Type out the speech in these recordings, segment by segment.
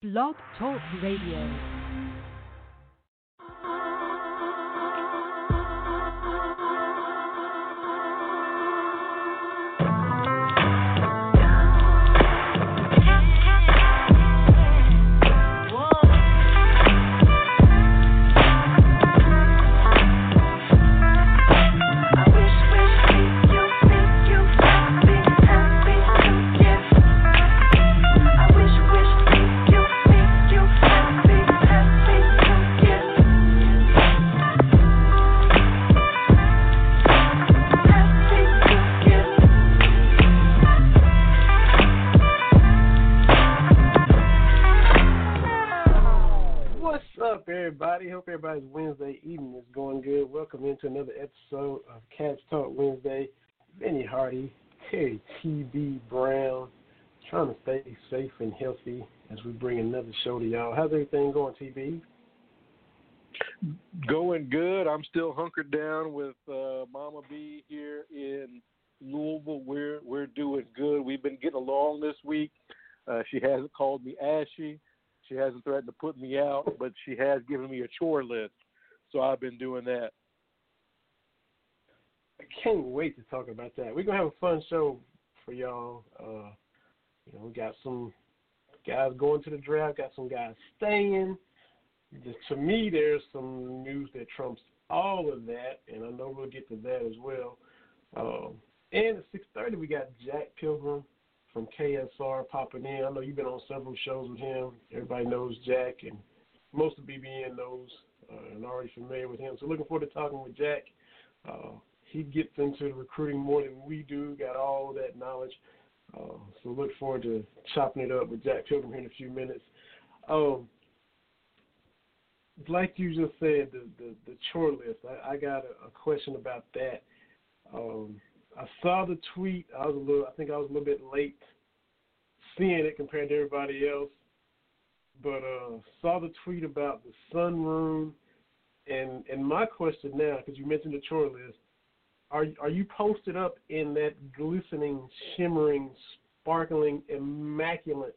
Blog Talk Radio. Everybody's Wednesday evening is going good. Welcome into another episode of Cats Talk Wednesday. Benny Hardy, Terry T.B. Brown, trying to stay safe and healthy as we bring another show to y'all. How's everything going, TB? Going good. I'm still hunkered down with uh, Mama B here in Louisville. We're we're doing good. We've been getting along this week. Uh, she hasn't called me ashy. She hasn't threatened to put me out, but she has given me a chore list. So I've been doing that. I can't wait to talk about that. We're gonna have a fun show for y'all. Uh, you know, we got some guys going to the draft, got some guys staying. Just, to me, there's some news that trumps all of that, and I know we'll get to that as well. Um, and at six thirty, we got Jack Pilgrim from KSR popping in. I know you've been on several shows with him. Everybody knows Jack, and most of BBN knows uh, and already familiar with him. So looking forward to talking with Jack. Uh, he gets into the recruiting more than we do. Got all that knowledge. Uh, so look forward to chopping it up with Jack Pilgrim here in a few minutes. Um, like you just said, the the, the chore list. I, I got a, a question about that. Um, I saw the tweet. I was a little. I think I was a little bit late seeing it compared to everybody else, but uh, saw the tweet about the sunroom. And and my question now, because you mentioned the chore list, are are you posted up in that glistening, shimmering, sparkling, immaculate,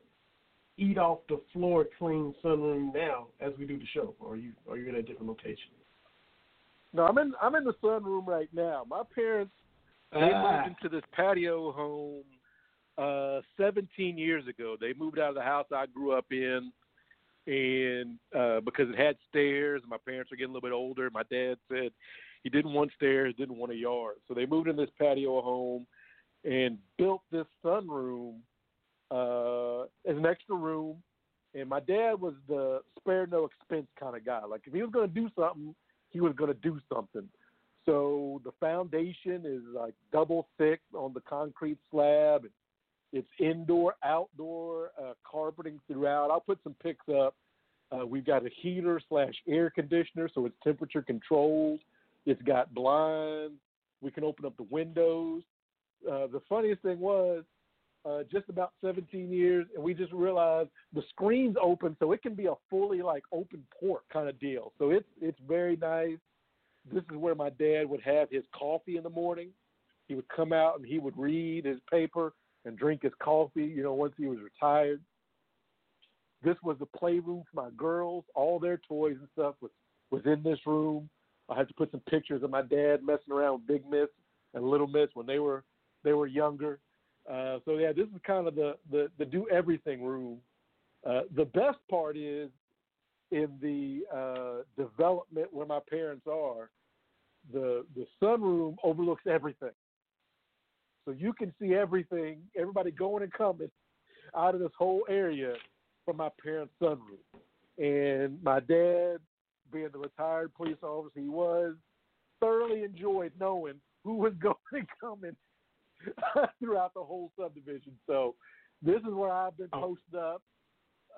eat off the floor clean sunroom now as we do the show, or are you are you in a different location? No, I'm in I'm in the sunroom right now. My parents they Ah. moved into this patio home uh 17 years ago. They moved out of the house I grew up in and uh because it had stairs, my parents are getting a little bit older. My dad said he didn't want stairs, didn't want a yard. So they moved in this patio home and built this sunroom uh as an extra room. And my dad was the spare no expense kind of guy. Like if he was going to do something, he was going to do something. So the foundation is like double thick on the concrete slab. It's indoor, outdoor uh, carpeting throughout. I'll put some pics up. Uh, we've got a heater slash air conditioner, so it's temperature controlled. It's got blinds. We can open up the windows. Uh, the funniest thing was, uh, just about 17 years, and we just realized the screen's open, so it can be a fully like open port kind of deal. So it's it's very nice this is where my dad would have his coffee in the morning. He would come out and he would read his paper and drink his coffee, you know, once he was retired. This was the playroom for my girls. All their toys and stuff was, was in this room. I had to put some pictures of my dad messing around with Big Miss and Little Miss when they were they were younger. Uh, so yeah, this is kind of the, the, the do everything room. Uh, the best part is in the uh, development where my parents are, the the sunroom overlooks everything. So you can see everything, everybody going and coming out of this whole area from my parents' sunroom. And my dad, being the retired police officer he was, thoroughly enjoyed knowing who was going and coming throughout the whole subdivision. So this is where I've been posted up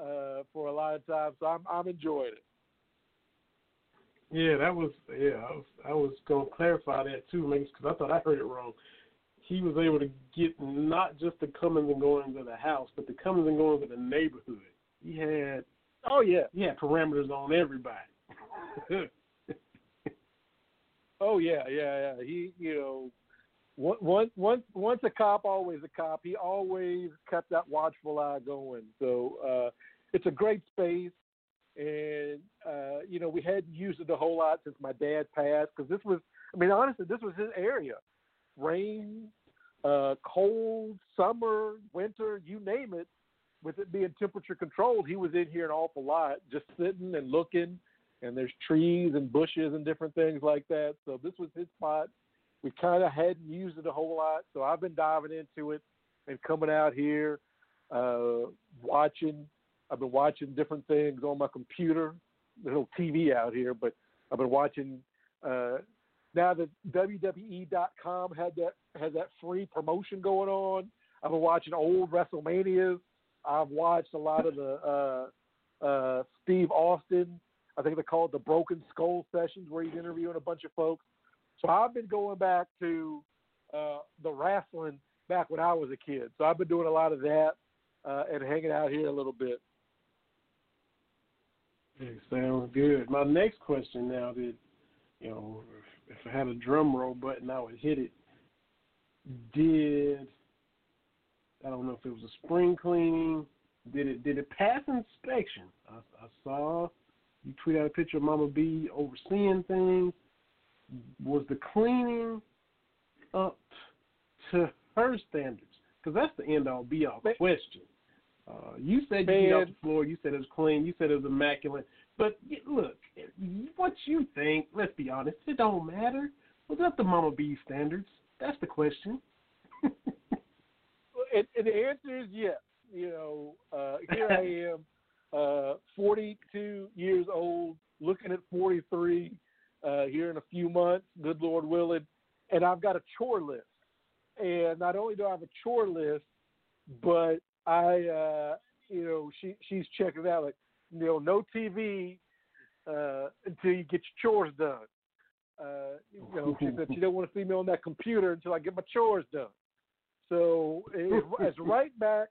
uh, for a lot of time. So I'm I'm enjoying it. Yeah, that was yeah. I was I was gonna clarify that too, because I thought I heard it wrong. He was able to get not just the comings and goings of the house, but the comings and goings of the neighborhood. He had Oh yeah, he had parameters on everybody. oh yeah, yeah, yeah. He you know Once once once a cop, always a cop. He always kept that watchful eye going. So uh, it's a great space, and uh, you know we hadn't used it a whole lot since my dad passed because this was, I mean, honestly, this was his area. Rain, uh, cold, summer, winter, you name it. With it being temperature controlled, he was in here an awful lot, just sitting and looking. And there's trees and bushes and different things like that. So this was his spot. We kind of hadn't used it a whole lot, so I've been diving into it and coming out here, uh, watching. I've been watching different things on my computer. No TV out here, but I've been watching. Uh, now that WWE.com had that has that free promotion going on, I've been watching old WrestleManias. I've watched a lot of the uh, uh, Steve Austin. I think they call it the Broken Skull sessions, where he's interviewing a bunch of folks. So I've been going back to uh, the wrestling back when I was a kid. So I've been doing a lot of that uh, and hanging out here a little bit. Hey, sounds good. My next question now that you know, if, if I had a drum roll button, I would hit it. Did I don't know if it was a spring cleaning? Did it did it pass inspection? I, I saw you tweet out a picture of Mama B overseeing things was the cleaning up to her standards? Because that's the end all be all question. Uh, you said you beat off the floor. You said it was clean. You said it was immaculate. But look, what you think? Let's be honest. It don't matter. Was that the Mama B standards? That's the question. and, and the answer is yes. You know, uh, here I am, uh, 42 years old, looking at 43 uh, here in a few months, good Lord willing, and I've got a chore list. And not only do I have a chore list, but I, uh, you know, she she's checking out like, you know, no TV uh, until you get your chores done. Uh, you know, she said she don't want to see me on that computer until I get my chores done. So it's, it's right back.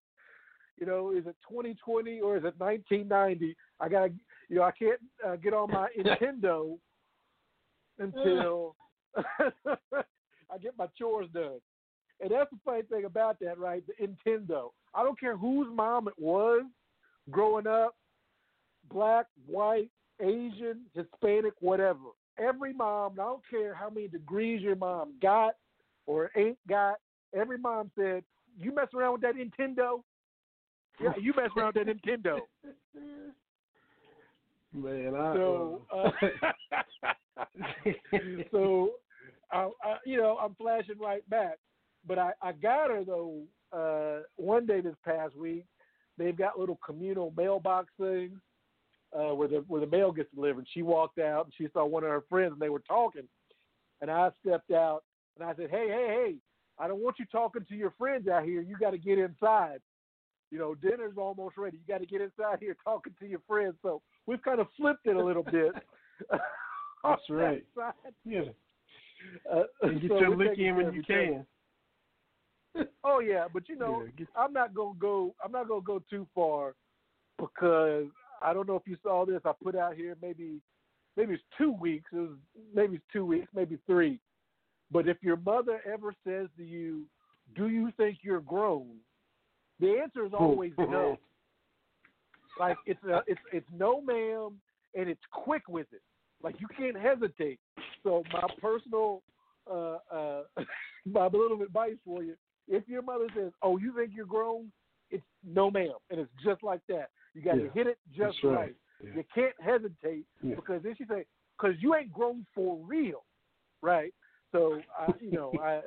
You know, is it 2020 or is it 1990? I got, you know, I can't uh, get on my Nintendo until I get my chores done. And that's the funny thing about that, right? The Nintendo. I don't care whose mom it was growing up, black, white, Asian, Hispanic, whatever. Every mom, I don't care how many degrees your mom got or ain't got, every mom said, You mess around with that Nintendo? Yeah, you mess around with that Nintendo. Man, I, so, uh, so, I, I, you know, I'm flashing right back. But I, I got her though. Uh, one day this past week, they've got little communal mailbox things uh, where the where the mail gets delivered. She walked out and she saw one of her friends and they were talking, and I stepped out and I said, "Hey, hey, hey! I don't want you talking to your friends out here. You got to get inside. You know, dinner's almost ready. You got to get inside here talking to your friends." So we've kind of flipped it a little bit. That's right. That yeah. Uh, and get so your lick in when you can. Oh yeah, but you know, Yeah, I'm not gonna go. I'm not gonna go too far because I don't know if you saw this. I put out here maybe, maybe it's two weeks. It was maybe it's two weeks, maybe three. But if your mother ever says to you, "Do you think you're grown?" the answer is always no. Like it's a, it's it's no, ma'am, and it's quick with it. Like you can't hesitate. So my personal, uh, uh, my little advice for you: if your mother says, "Oh, you think you're grown?" it's no, ma'am, and it's just like that. You got to Yeah, hit it just right. right. Yeah. You can't hesitate Yeah. because then she say, "Because you ain't grown for real, right?" So I, you know, I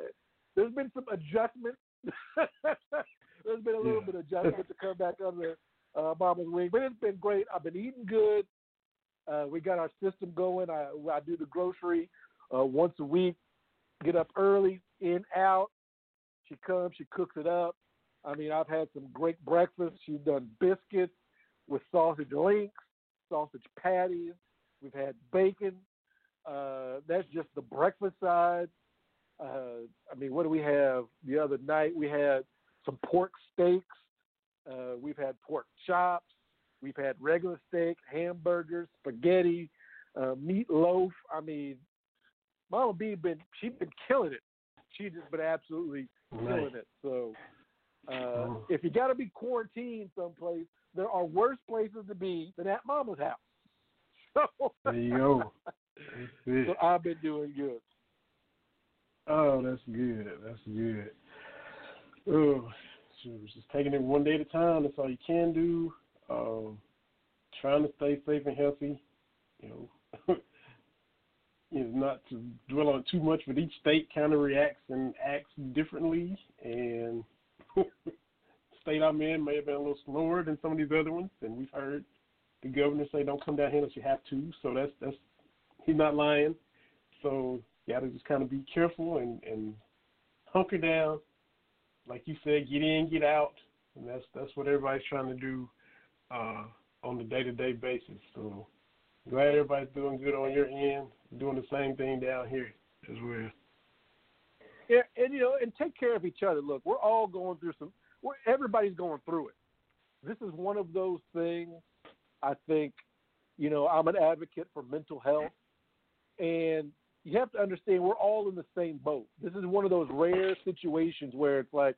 there's been some adjustment. there's been a little bit of adjustment to come back under uh, Mama's wing, but it's been great. I've been eating good. Uh, we got our system going. I I do the grocery uh, once a week. Get up early, in out. She comes, she cooks it up. I mean, I've had some great breakfast. She's done biscuits with sausage links, sausage patties. We've had bacon. Uh, that's just the breakfast side. Uh, I mean, what do we have the other night? We had some pork steaks. Uh, we've had pork chops. We've had regular steak, hamburgers, spaghetti, uh, meatloaf. I mean, Mama B been she's been killing it. She's just been absolutely killing it. So Uh, Mhm. If you got to be quarantined someplace, there are worse places to be than at Mama's house. So, There you go. So I've been doing good. Oh, that's good. That's good. Oh, it's just taking it one day at a time. That's all you can do. Um, trying to stay safe and healthy. You know, is not to dwell on too much, but each state kind of reacts and acts differently. And state I'm in may have been a little slower than some of these other ones, and we've heard the governor say, "Don't come down here unless you have to." So that's that's he's not lying. So you got to just kind of be careful and and hunker down, like you said, get in, get out, and that's that's what everybody's trying to do uh, on the day to day basis. So glad everybody's doing good on your end, doing the same thing down here as well. Yeah, and you know, and take care of each other. Look, we're all going through some. Everybody's going through it. This is one of those things. I think, you know, I'm an advocate for mental health, and you have to understand we're all in the same boat. This is one of those rare situations where it's like,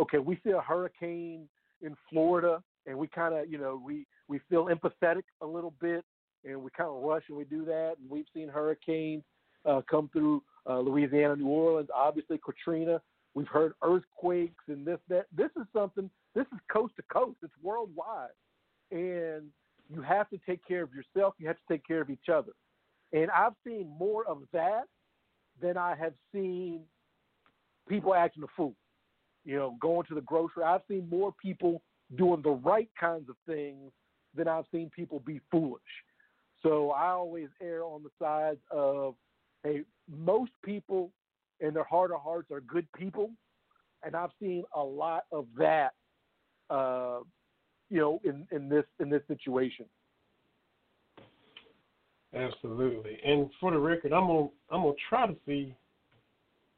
okay, we see a hurricane in Florida, and we kind of, you know, we we feel empathetic a little bit, and we kind of rush and we do that. And we've seen hurricanes uh, come through uh, Louisiana, New Orleans, obviously Katrina. We've heard earthquakes and this, that. This is something, this is coast to coast, it's worldwide. And you have to take care of yourself, you have to take care of each other. And I've seen more of that than I have seen people acting a fool. You know, going to the grocery. I've seen more people doing the right kinds of things than I've seen people be foolish. So I always err on the side of, hey, most people in their heart of hearts are good people, and I've seen a lot of that, uh, you know, in, in this in this situation. Absolutely. And for the record, I'm gonna I'm gonna try to see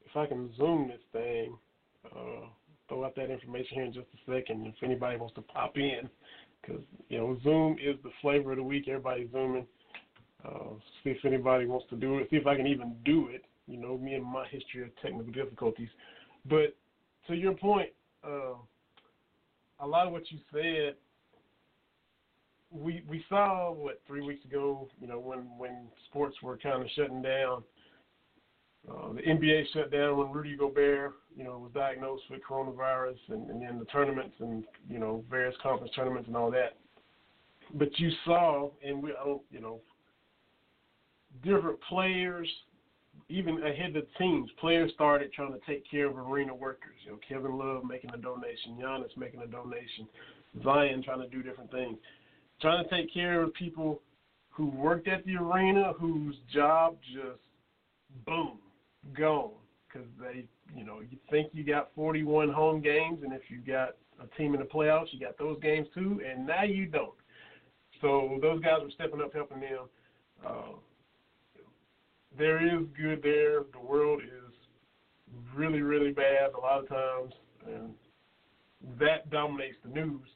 if I can zoom this thing. Uh, throw out that information here in just a second. If anybody wants to pop in, because you know Zoom is the flavor of the week. Everybody's zooming. Uh, see if anybody wants to do it. See if I can even do it. You know, me and my history of technical difficulties. But to your point, uh, a lot of what you said we we saw what three weeks ago, you know, when when sports were kind of shutting down. Uh, the NBA shut down when Rudy Gobert, you know, was diagnosed with coronavirus, and, and then the tournaments and you know various conference tournaments and all that. But you saw, and we, I don't, you know, different players, even ahead of teams, players started trying to take care of arena workers. You know, Kevin Love making a donation, Giannis making a donation, Zion trying to do different things trying to take care of people who worked at the arena whose job just boom gone because they you know you think you got 41 home games and if you got a team in the playoffs you got those games too and now you don't. So those guys were stepping up helping them. Uh, there is good there. The world is really really bad a lot of times and that dominates the news.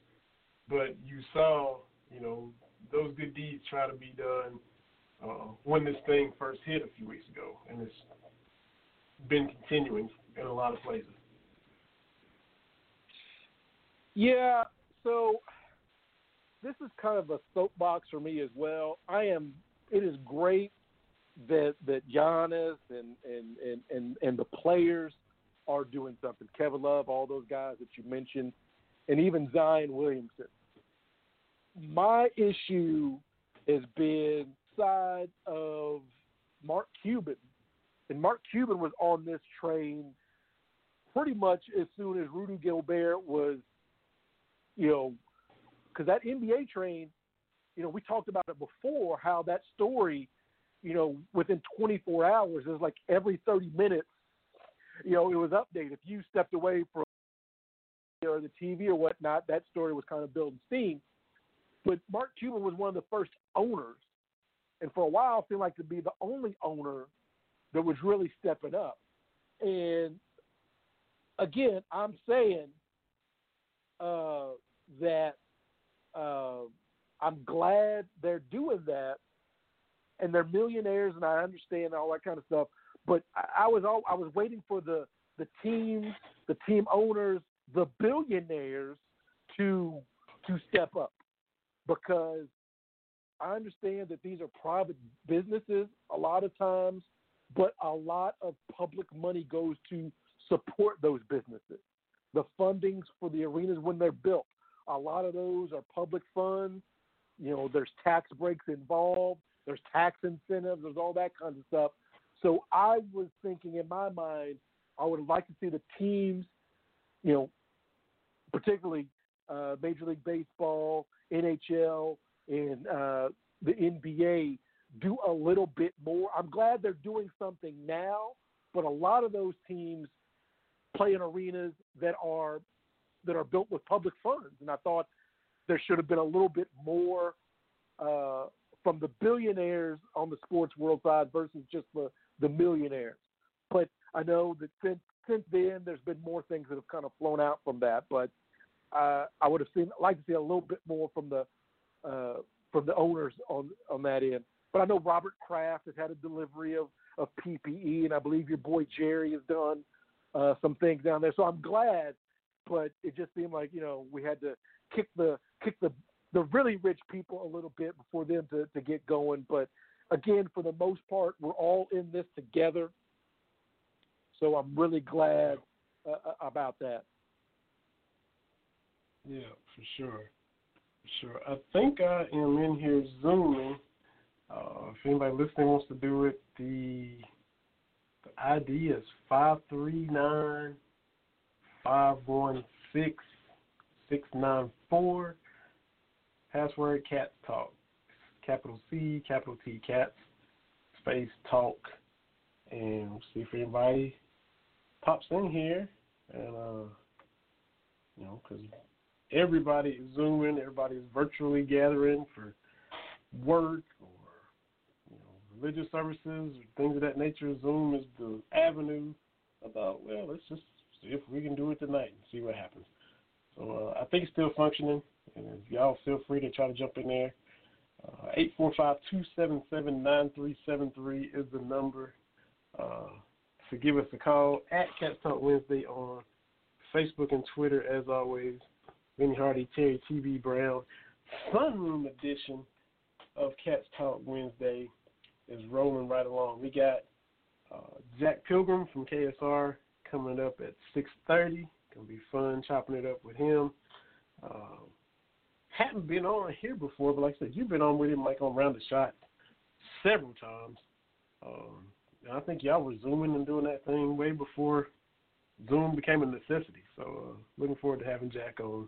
But you saw you know, those good deeds try to be done uh, when this thing first hit a few weeks ago, and it's been continuing in a lot of places. Yeah, so this is kind of a soapbox for me as well. I am. It is great that that Giannis and and and and, and the players are doing something. Kevin Love, all those guys that you mentioned, and even Zion Williamson. My issue has been side of Mark Cuban, and Mark Cuban was on this train pretty much as soon as Rudy Gobert was, you know, because that NBA train, you know, we talked about it before how that story, you know, within 24 hours is like every 30 minutes, you know, it was updated. If you stepped away from or the TV or whatnot, that story was kind of building steam. But Mark Cuban was one of the first owners, and for a while seemed like to be the only owner that was really stepping up. And again, I'm saying uh, that uh, I'm glad they're doing that, and they're millionaires, and I understand all that kind of stuff. But I, I was all I was waiting for the the teams, the team owners, the billionaires to to step up because I understand that these are private businesses a lot of times, but a lot of public money goes to support those businesses. The fundings for the arenas when they're built, a lot of those are public funds. You know, there's tax breaks involved, there's tax incentives, there's all that kind of stuff. So I was thinking in my mind, I would like to see the teams, you know, particularly uh, Major League Baseball, NHL, and uh, the NBA do a little bit more. I'm glad they're doing something now, but a lot of those teams play in arenas that are that are built with public funds, and I thought there should have been a little bit more uh, from the billionaires on the sports world side versus just the the millionaires. But I know that since since then, there's been more things that have kind of flown out from that. But uh, I would have seen like to see a little bit more from the uh, from the owners on on that end. But I know Robert Kraft has had a delivery of of PPE, and I believe your boy Jerry has done uh, some things down there. So I'm glad, but it just seemed like you know we had to kick the kick the the really rich people a little bit before them to to get going. But again, for the most part, we're all in this together. So I'm really glad uh, uh about that. Yeah, for sure. For sure. I think I am in here zooming. Uh, if anybody listening wants to do it, the the ID is five three nine five one six six nine four. Password Cats Talk. Capital C, capital T Cats, space Talk, and we'll see if anybody pops in here, and uh, you know, because everybody is zooming, everybody is virtually gathering for work religious services things of that nature. Zoom is the avenue. About well, let's just see if we can do it tonight and see what happens. So uh, I think it's still functioning, and y'all feel free to try to jump in there. Uh, eight four five two seven seven nine three seven three is the number. Uh, to give us a call at Cats Talk Wednesday on Facebook and Twitter, as always. Vinny Hardy, Terry T.B. Brown. Sunroom edition of Cats Talk Wednesday is rolling right along. We got uh, Jack Pilgrim from KSR coming up at 6.30. Going to be fun chopping it up with him. Uh, haven't been on here before, but like I said, you've been on with him, Mike, on Round the Shot several times. Um, I think y'all were zooming and doing that thing way before Zoom became a necessity. So uh, looking forward to having Jack on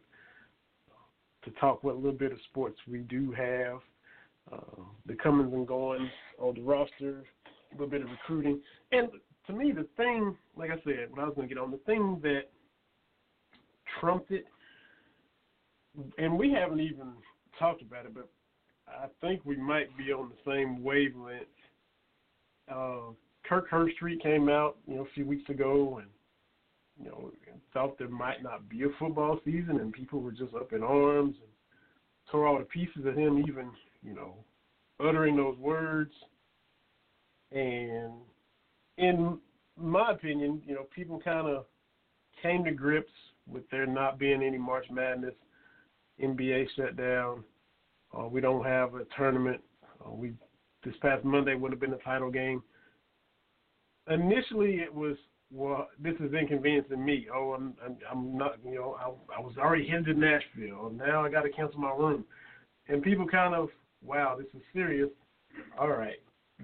to talk what little bit of sports we do have, uh, the comings and goings on the roster, a little bit of recruiting, and to me the thing, like I said, when I was going to get on, the thing that trumped it, and we haven't even talked about it, but I think we might be on the same wavelength. Uh, Kirk Herbstreit came out, you know, a few weeks ago and you know, thought there might not be a football season and people were just up in arms and tore all the pieces of him even, you know, uttering those words. And in my opinion, you know, people kind of came to grips with there not being any March Madness, NBA shut down. Uh, we don't have a tournament. Uh, we this past Monday would have been the title game initially it was well, this is inconveniencing me. Oh, I'm, I'm, I'm not, you know, I, I was already headed to Nashville. Now I got to cancel my room. And people kind of, wow, this is serious. All right,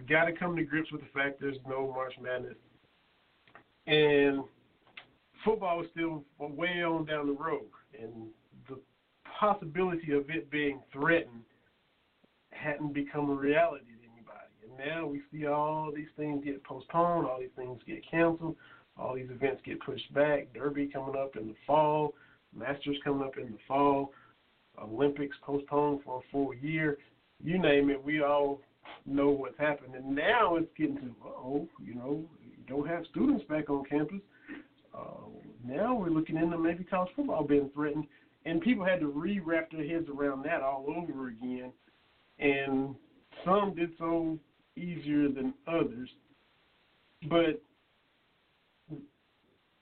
got to come to grips with the fact there's no March Madness. And football is still way on down the road. And the possibility of it being threatened hadn't become a reality to anybody. And now we see all these things get postponed, all these things get canceled, all these events get pushed back. Derby coming up in the fall, Masters coming up in the fall, Olympics postponed for a full year. You name it, we all know what's happened. And now it's getting to, oh, you know, you don't have students back on campus. Uh, now we're looking into maybe college football being threatened. And people had to re wrap their heads around that all over again. And some did so easier than others. But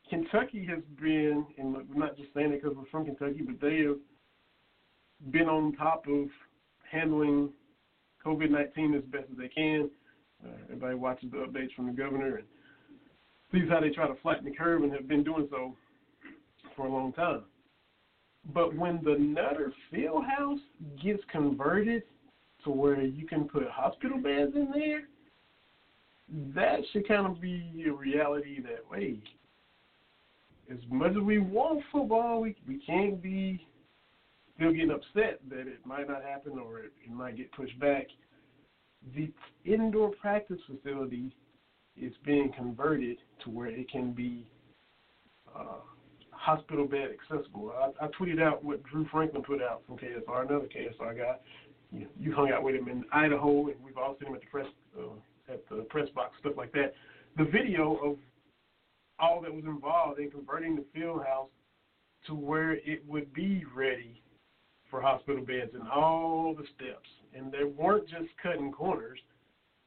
Kentucky has been, and we're not just saying it because we're from Kentucky, but they have been on top of handling COVID 19 as best as they can. Uh, everybody watches the updates from the governor and sees how they try to flatten the curve and have been doing so for a long time. But when the Nutter Fieldhouse gets converted to where you can put hospital beds in there, that should kind of be a reality that, wait, as much as we want football, we, we can't be still getting upset that it might not happen or it, it might get pushed back. The indoor practice facility is being converted to where it can be uh, hospital bed accessible. I, I tweeted out what Drew Franklin put out from KSR, another KSR guy. You, you hung out with him in Idaho, and we've all seen him at the press uh, at the press box, stuff like that. The video of all that was involved in converting the field house to where it would be ready for hospital beds and all the steps. And they weren't just cutting corners;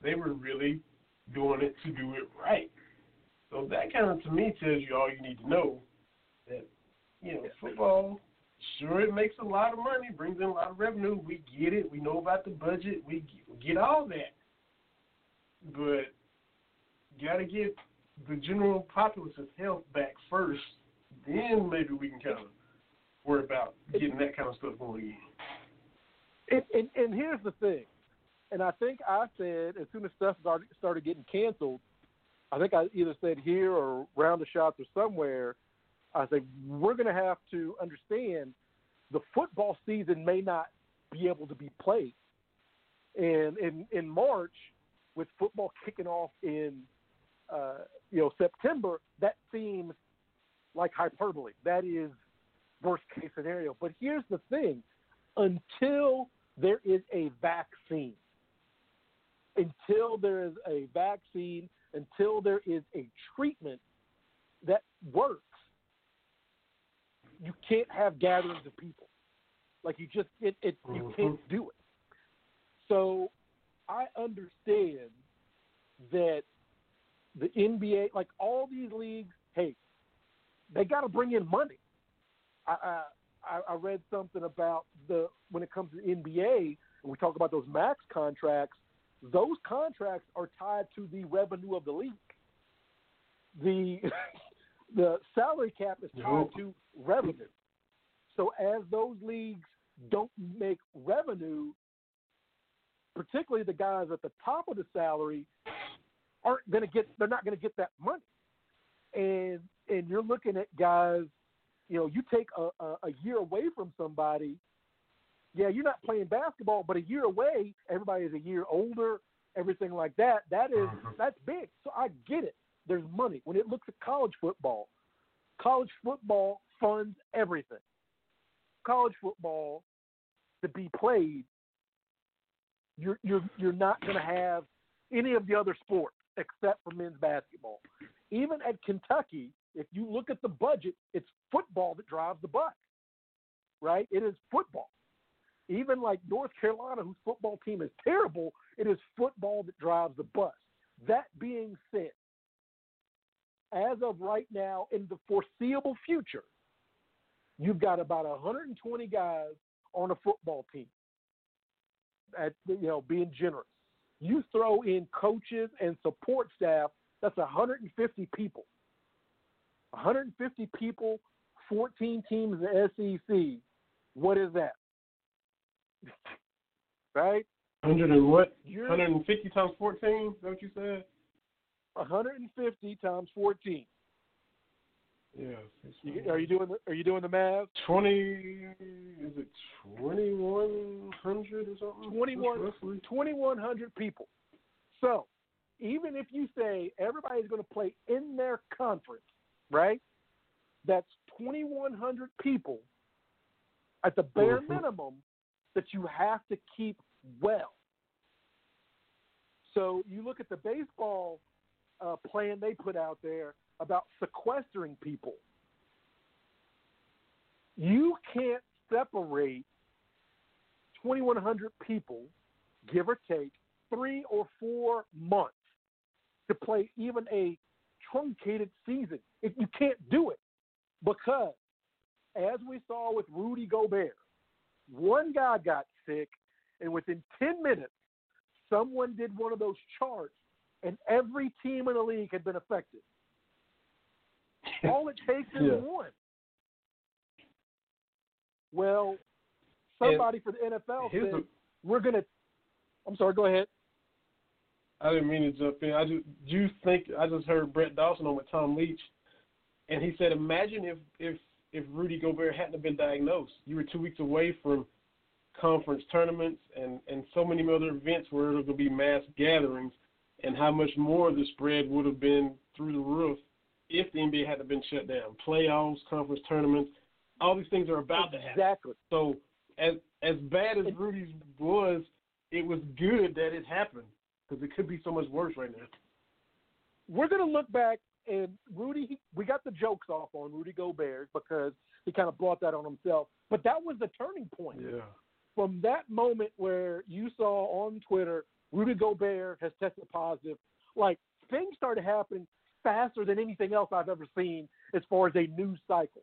they were really doing it to do it right. So that kind of, to me, tells you all you need to know that you know football. Sure, it makes a lot of money, brings in a lot of revenue. We get it. We know about the budget. We get all that, but got to get the general populace's health back first. Then maybe we can kind of worry about getting that kind of stuff going again. And, and, and here's the thing, and I think I said as soon as stuff started getting canceled, I think I either said here or round the shots or somewhere – I said we're going to have to understand the football season may not be able to be played, and in in March with football kicking off in uh, you know September, that seems like hyperbole. That is worst case scenario. But here's the thing: until there is a vaccine, until there is a vaccine, until there is a treatment that works you can't have gatherings of people. Like you just it, it mm-hmm. you can't do it. So I understand that the NBA, like all these leagues, hey, they got to bring in money. I, I I read something about the when it comes to the NBA, and we talk about those max contracts. Those contracts are tied to the revenue of the league. The the salary cap is tied to revenue. So as those leagues don't make revenue, particularly the guys at the top of the salary aren't going to get they're not going to get that money. And and you're looking at guys, you know, you take a, a, a year away from somebody, yeah, you're not playing basketball, but a year away, everybody is a year older, everything like that. That is mm-hmm. that's big. So I get it. There's money. When it looks at college football, college football funds everything. College football to be played, you're you're you're not going to have any of the other sports except for men's basketball. Even at Kentucky, if you look at the budget, it's football that drives the bus. Right? It is football. Even like North Carolina, whose football team is terrible, it is football that drives the bus. That being said, as of right now, in the foreseeable future, you've got about 120 guys on a football team. At you know, being generous, you throw in coaches and support staff. That's 150 people. 150 people, 14 teams in the SEC. What is that? right? 100 and what? 150 times 14? Is that what you said? 150 times 14. Yeah. You, are you doing the Are you doing the math? Twenty. Is it twenty one hundred or something? 21, 2100 people. So, even if you say everybody's going to play in their conference, right? That's twenty one hundred people at the bare mm-hmm. minimum that you have to keep well. So you look at the baseball uh, plan they put out there about sequestering people. You can't separate 2,100 people, give or take, three or four months to play even a truncated season if you can't do it. Because as we saw with Rudy Gobert, one guy got sick, and within 10 minutes, someone did one of those charts, and every team in the league had been affected. All it takes is Yeah. one. Well, somebody for the NFL said, a- we're going to. I'm sorry, go ahead. I didn't mean to jump in. I just do you think I just heard Brett Dawson on with Tom Leach, and he said, imagine if if if Rudy Gobert hadn't been diagnosed, you were two weeks away from conference tournaments and and so many other events where there would be mass gatherings, and how much more the spread would have been through the roof if the NBA hadn't been shut down. Playoffs, conference tournaments, all these things are about to happen. Exactly. So as as bad as Rudy's was, it was good that it happened because it could be so much worse right now. we're going to look back and Rudy, he- we got the jokes off on Rudy Gobert because he kind of brought that on himself. But that was the turning point. Yeah. From that moment where you saw on Twitter, Rudy Gobert has tested positive, like things started happening faster than anything else I've ever seen as far as a news cycle.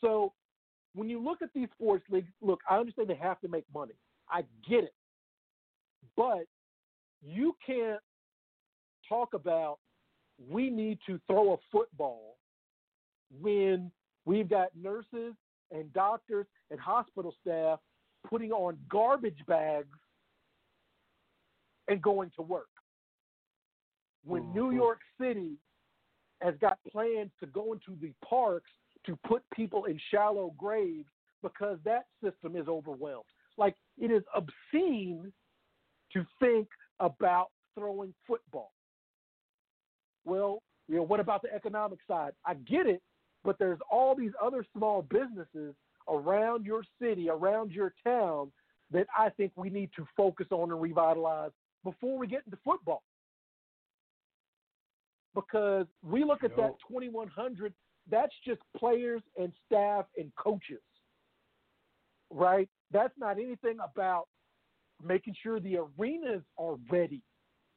So when you look at these sports leagues, look, I understand they have to make money. I get it. But you can't talk about we need to throw a football when we've got nurses and doctors and hospital staff putting on garbage bags and going to work. When New Mhm. York City has got plans to go into the parks to put people in shallow graves because that system is overwhelmed. Like it is obscene to think about throwing football. Well, you know, what about the economic side? I get it, but there's all these other small businesses around your city, around your town that I think we need to focus on and revitalize before we get into football. Because we look at that 2100, that's just players and staff and coaches. Right? That's not anything about making sure the arenas are ready,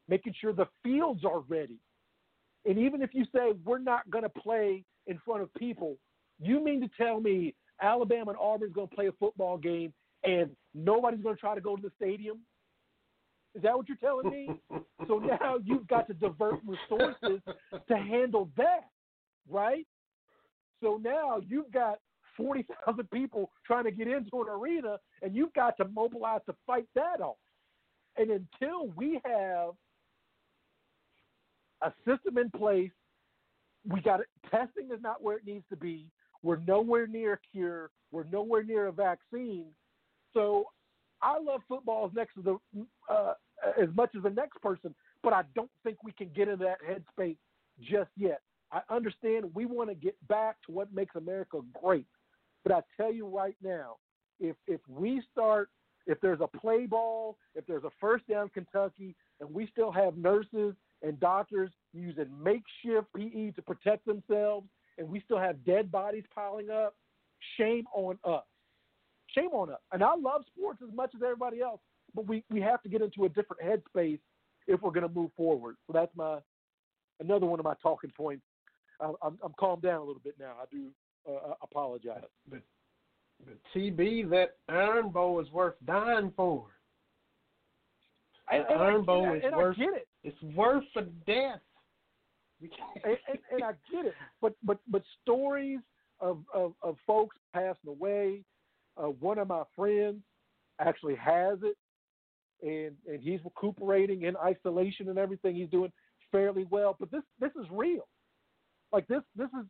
making sure the fields are ready. And even if you say we're not going to play in front of people, you mean to tell me Alabama and Auburn is going to play a football game and nobody's going to try to go to the stadium? Is that what you're telling me? so now you've got to divert resources to handle that, right? So now you've got 40,000 people trying to get into an arena, and you've got to mobilize to fight that off. And until we have a system in place, we got it. Testing is not where it needs to be. We're nowhere near a cure. We're nowhere near a vaccine. So I love football as next to the uh, as much as the next person, but I don't think we can get into that headspace just yet. I understand we want to get back to what makes America great, but I tell you right now, if if we start, if there's a play ball, if there's a first down Kentucky, and we still have nurses and doctors using makeshift PE to protect themselves, and we still have dead bodies piling up, shame on us. Shame on us. And I love sports as much as everybody else, but we, we have to get into a different headspace if we're going to move forward. So that's my another one of my talking points. I, I'm, I'm calmed down a little bit now. I do uh, apologize. But but TB, that Iron Bowl is worth dying for. And, The and I- Iron Bowl and I, is and I worth- get it. It's worth for death. And, and, and I get it, but but but stories of of, of folks passing away. Uh, one of my friends actually has it, and and he's recuperating in isolation and everything. He's doing fairly well, but this this is real. Like this this is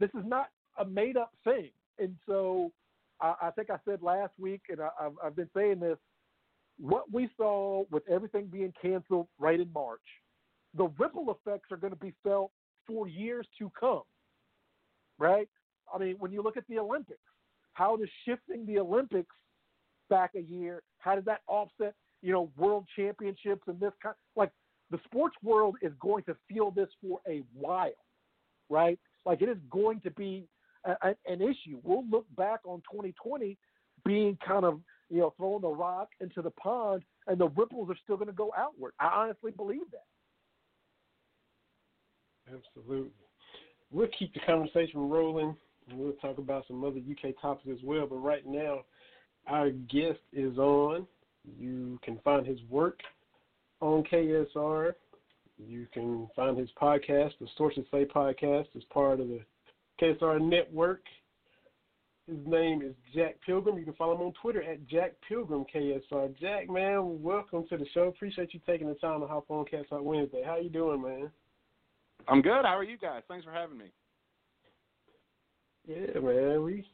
this is not a made up thing, and so I, I think I said last week, and I, I've, I've been saying this. What we saw with everything being canceled right in March the ripple effects are going to be felt for years to come, right? I mean, when you look at the Olympics, how does shifting the Olympics back a year, how does that offset, you know, world championships and this kind? Like the sports world is going to feel this for a while, right? Like it is going to be a, an issue. We'll look back on 2020 being kind of, you know, throwing the rock into the pond, and the ripples are still going to go outward. I honestly believe that. Absolutely. We'll keep the conversation rolling, and we'll talk about some other UK topics as well. But right now, our guest is on. You can find his work on KSR. You can find his podcast, the Sources Say podcast, as part of the KSR network. His name is Jack Pilgrim. You can follow him on Twitter at Jack Pilgrim KSR. Jack, man, welcome to the show. Appreciate you taking the time to hop on KSR Wednesday. How you doing, man? I'm good. How are you guys? Thanks for having me. Yeah, man, we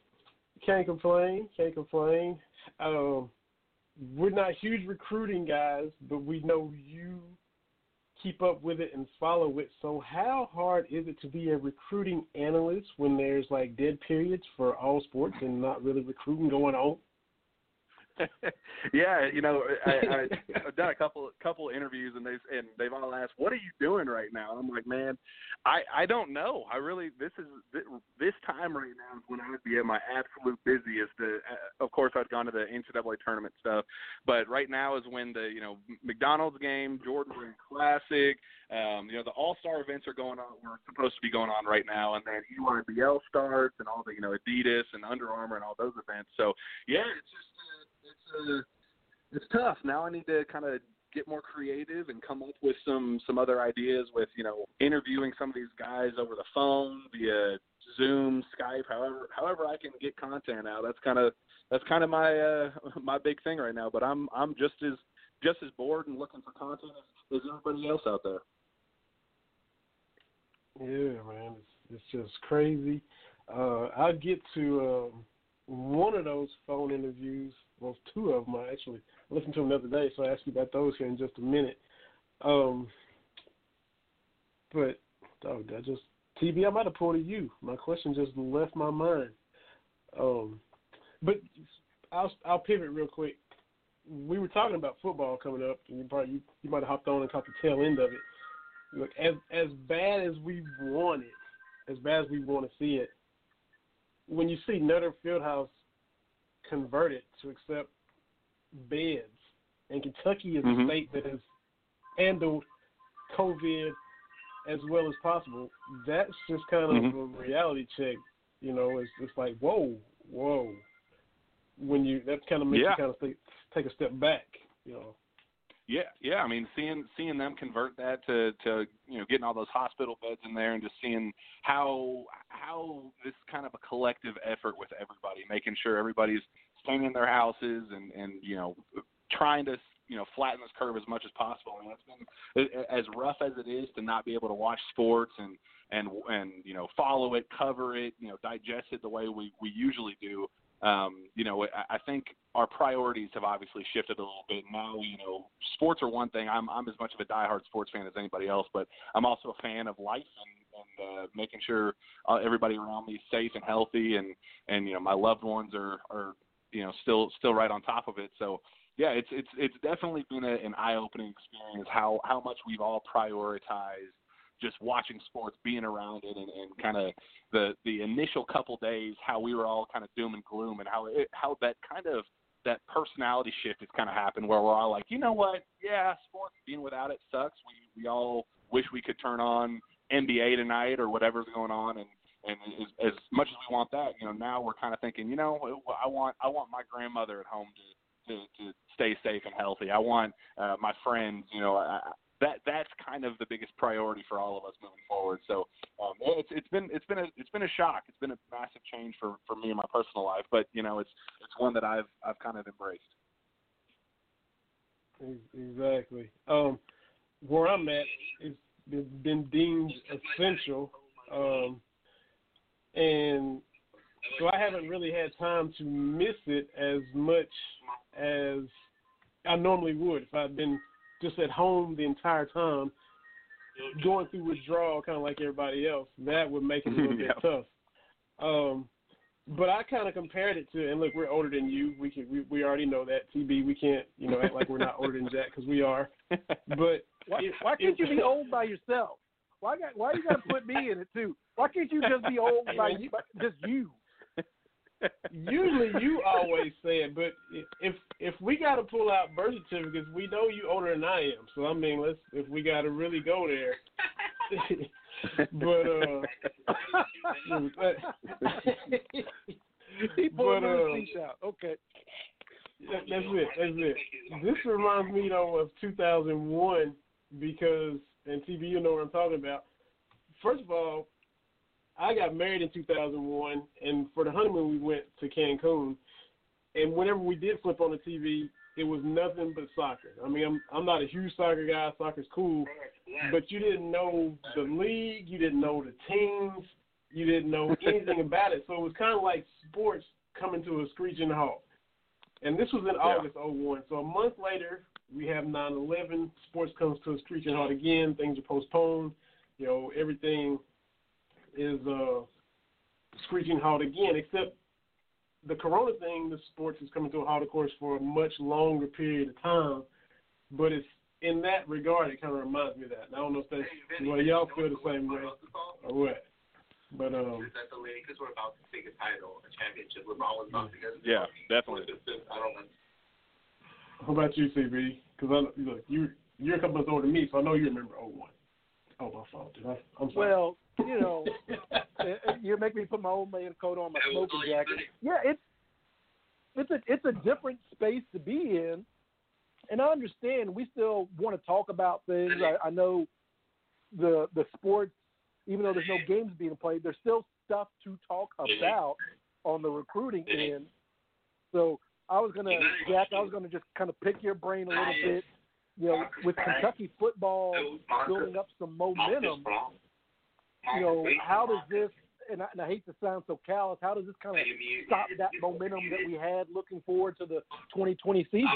can't complain. Can't complain. Um, we're not huge recruiting guys, but we know you keep up with it and follow it. So, how hard is it to be a recruiting analyst when there's like dead periods for all sports and not really recruiting going on? yeah, you know, I, I, I've done a couple couple interviews, and they and they've all asked, "What are you doing right now?" And I'm like, "Man, I I don't know. I really this is time right now is when I would be at my absolute busiest. Uh, of course, I'd gone to the NCAA tournament stuff, but right now is when the you know McDonald's game, Jordan Brand Classic, um, you know, the All Star events are going on. We're supposed to be going on right now, and then EYBL starts, and all the you know Adidas and Under Armour and all those events. So yeah, it's just. Uh, it's uh, it's tough. Now I need to kind of get more creative and come up with some some other ideas with you know interviewing some of these guys over the phone via Zoom, Skype, however however I can get content out. That's kind of that's kind of my uh, my big thing right now. But I'm I'm just as just as bored and looking for content as, as everybody else out there. Yeah, man, it's it's just crazy. Uh, I'll get to um, one of those phone interviews well, two of them I actually listened to them the other day, so I'll ask you about those here in just a minute. Um, but oh, that just TB, I might have pulled to you. My question just left my mind. Um, but I'll I'll pivot real quick. We were talking about football coming up, and you probably you, you might have hopped on and caught the tail end of it. Look, as as bad as we want it, as bad as we want to see it, when you see Nutter Fieldhouse converted to accept beds. And Kentucky is mm-hmm. a state that has handled COVID as well as possible. That's just kind of mm-hmm. a reality check. You know, it's it's like whoa, whoa. When you that kind of makes yeah. you kind of think, take a step back. You know. Yeah, yeah. I mean, seeing seeing them convert that to to you know getting all those hospital beds in there and just seeing how how this kind of a collective effort with everybody, making sure everybody's staying in their houses and and you know trying to you know flatten this curve as much as possible. I mean, it's been as rough as it is to not be able to watch sports and and and you know follow it, cover it, you know digest it the way we we usually do um, you know, I, I think our priorities have obviously shifted a little bit. Now, you know, sports are one thing. I'm I'm as much of a diehard sports fan as anybody else, but I'm also a fan of life and, and uh, making sure uh, everybody around me is safe and healthy, and and you know, my loved ones are are you know still still right on top of it. So yeah, it's it's it's definitely been a, an eye-opening experience how how much we've all prioritized just watching sports, being around it, and, and kind of the the initial couple days, how we were all kind of doom and gloom, and how it, how that kind of that personality shift has kind of happened, where we're all like, you know what, yeah, sports being without it sucks. We we all wish we could turn on NBA tonight or whatever's going on, and and as, as much as we want that, you know, now we're kind of thinking, you know, I want I want my grandmother at home to to, to stay safe and healthy. I want uh, my friends, you know, I, that that's kind of the biggest priority for all of us moving forward. So um, it's it's been it's been a it's been a shock. It's been a massive change for for me in my personal life, but you know it's it's one that I've I've kind of embraced. Exactly. Um, where I'm at, it's been deemed essential, um, and so I haven't really had time to miss it as much as I normally would if I'd been just at home the entire time, going through withdrawal, kind of like everybody else, that would make it a little bit tough. Um, but I kind of compared it to, and look, we're older than you. We can, we, we already know that. TB, we can't, you know, act like we're not older than Jack because we are. But why, it, why can't it, you be old by yourself? Why got, why you got to put me in it too? Why can't you just be old by you, just you? Usually you always say it, but if if we got to pull out birth certificates, we know you older than I am. So I mean, let's if we got to really go there, but uh, he pulled but, his uh, teeth out. Okay. That, that's it. That's it. This reminds me though of 2001 because, and TV, you know what I'm talking about. First of all, I got married in 2001, and for the honeymoon we went to Cancun, and whenever we did flip on the TV, it was nothing but soccer. I mean, I'm I'm not a huge soccer guy. Soccer's cool, but you didn't know the league, you didn't know the teams, you didn't know anything about it. So it was kind of like sports coming to a screeching halt. And this was in Yeah. August '01. So a month later, we have 9/11. Sports comes to a screeching halt again. Things are postponed. You know, everything is uh, screeching halt again, except the corona thing. The sports is coming to a halt, of course, for a much longer period of time. But it's in that regard, it kind of reminds me of that. And I don't know if that's well, y'all feel the same way or what. But um, Is that the lady? Because we're about to take a title, a championship. LeBron was about to get. Yeah, definitely. I don't know. how about you, CB? Because I look, you you're a couple months older than me, so I know you remember '01. Oh, my fault. Dude. I, I'm sorry. Well, you know, uh, uh, you make me put my old man coat on, my smoking jacket. Yeah, it's it's a it's a different space to be in, and I understand we still want to talk about things. I, I know the the sports, even though there's no games being played, there's still stuff to talk about on the recruiting end. So I was gonna, Jack, I was gonna just kind of pick your brain a little bit. You know, with Kentucky football building up some momentum you know, how does this, and I, and I hate to sound so callous, how does this kind of stop that momentum that we had looking forward to the 2020 season?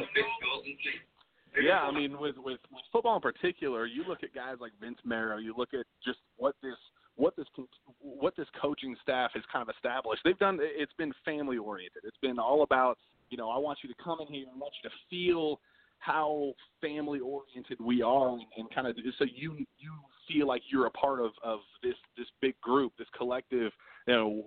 Yeah, I mean, with, with with football in particular, you look at guys like Vince Marrow. You look at just what this what this con- what this coaching staff has kind of established. They've done. It's been family oriented. It's been all about you know I want you to come in here. I want you to feel how family oriented we are, and, and kind of so you you feel like you're a part of of this this big group, this collective. You know,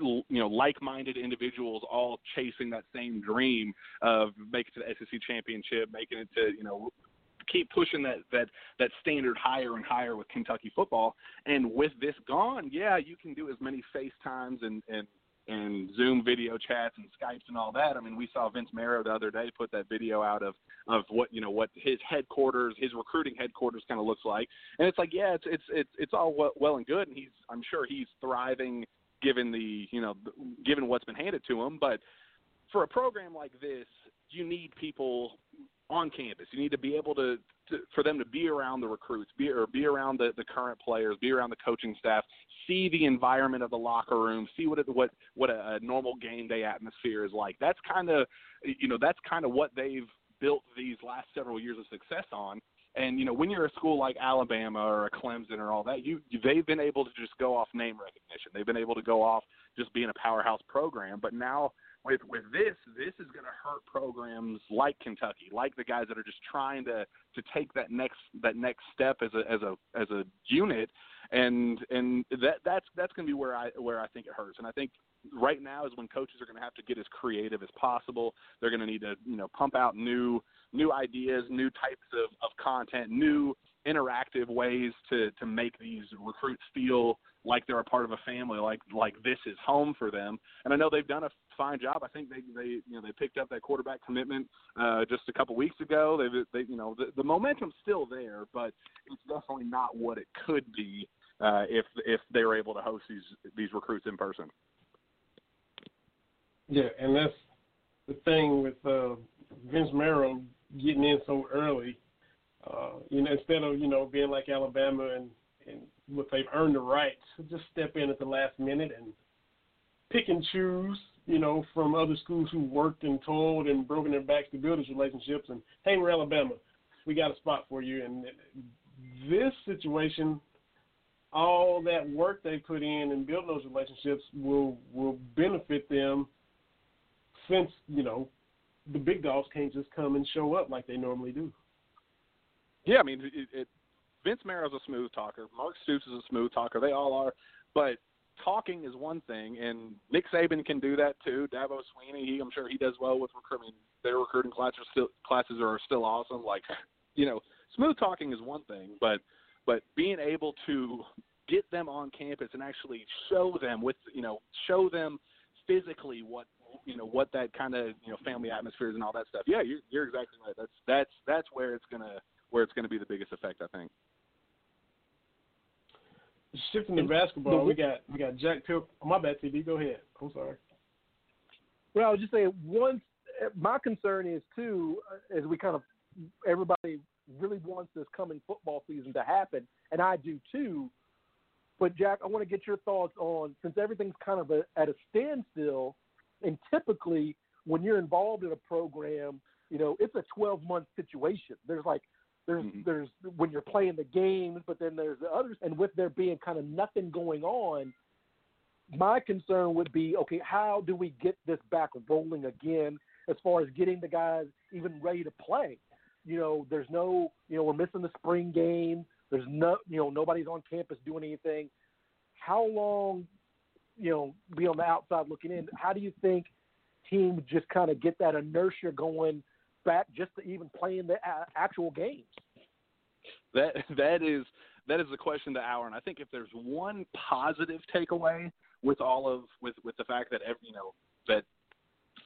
you know, like-minded individuals all chasing that same dream of making it to the SEC championship, making it to you know keep pushing that that that standard higher and higher with Kentucky football. And with this gone, yeah, you can do as many FaceTimes and and and Zoom video chats and Skypes and all that. I mean, we saw Vince Marrow the other day put that video out of of what you know what his headquarters, his recruiting headquarters, kind of looks like. And it's like, yeah, it's it's it's it's all well, and good, and he's I'm sure he's thriving given the you know given what's been handed to him. But for a program like this, you need people on campus. You need to be able to, to for them to be around the recruits, be or be around the, the current players, be around the coaching staff, see the environment of the locker room, see what it, what what a, a normal game day atmosphere is like. That's kind of you know that's kind of what they've built these last several years of success on. And you know, when you're a school like Alabama or a Clemson or all that, you they've been able to just go off name recognition. They've been able to go off just being a powerhouse program. But now with with this, this is going to hurt programs like Kentucky, like the guys that are just trying to to take that next that next step as a as a as a unit, and and that that's that's going to be where I where I think it hurts. And I think right now is when coaches are going to have to get as creative as possible. They're going to need to you know pump out new new ideas, new types of, of content, new interactive ways to to make these recruits feel like they're a part of a family, like like this is home for them. And I know they've done a fine job. I think they they you know they picked up that quarterback commitment uh, just a couple weeks ago. They they you know the, the momentum's still there, but it's definitely not what it could be uh, if if they were able to host these these recruits in person. Yeah, and that's the thing with uh, Vince Marrow getting in so early. Uh, you know, instead of you know being like Alabama and and what they've earned the right to just step in at the last minute and pick and choose, you know, from other schools who worked and toiled and broken their backs to build these relationships. And hey, we're Alabama, we got a spot for you. And this situation, all that work they put in and building those relationships will will benefit them since you know the big dogs can't just come and show up like they normally do. Yeah, I mean, it, it, Vince Marrow's a smooth talker. Mark Stoops is a smooth talker. They all are, but talking is one thing, and Nick Saban can do that too. Dabo Swinney, he, I'm sure he does well with recruiting. Their recruiting classes are still classes are still awesome. Like, you know, smooth talking is one thing, but but being able to get them on campus and actually show them with you know show them physically what you know what that kind of you know family atmospheres and all that stuff. Yeah, you're, you're exactly right. That's that's that's where it's gonna where it's gonna be the biggest effect, I think. Shifting to basketball, we got we got Jack Pil. Oh, my bad, TB. Go ahead. I'm sorry. Well, I was just saying. Once my concern is too, uh, as we kind of everybody really wants this coming football season to happen, and I do too. But Jack, I want to get your thoughts on since everything's kind of a, at a standstill, and typically when you're involved in a program, you know it's a 12 month situation. There's like there's Mhm. there's when you're playing the games, but then there's the others, and with there being kind of nothing going on, my concern would be okay, how do we get this back rolling again as far as getting the guys even ready to play? You know, there's no, you know, we're missing the spring game. There's no, you know, nobody's on campus doing anything. How long, you know, be on the outside looking in? How do you think teams just kind of get that inertia going back just to even playing the actual games? That that is that is the question the hour, and I think if there's one positive takeaway with all of with with the fact that every you know that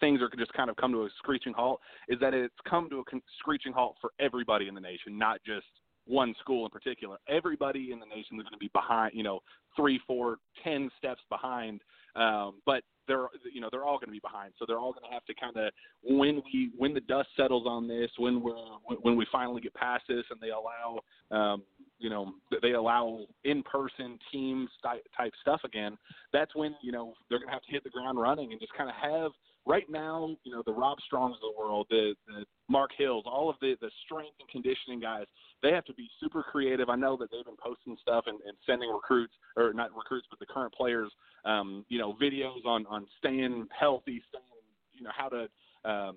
things are just kind of come to a screeching halt is that it's come to a screeching halt for everybody in the nation, not just one school in particular. Everybody in the nation is going to be behind, you know, three, four, ten steps behind. Um, but they're, you know, they're all going to be behind. So they're all going to have to kind of when we when the dust settles on this, when we're when we finally get past this, and they allow, um, you know, they allow in-person teams type type stuff again. That's when you know they're going to have to hit the ground running and just kind of have right now, you know, the Rob Strongs of the world, the, the Mark Hills, all of the the strength and conditioning guys, they have to be super creative. I know that they've been posting stuff and, and sending recruits or not recruits, but the current players, um, you know, videos on on staying healthy, staying, you know, how to, um,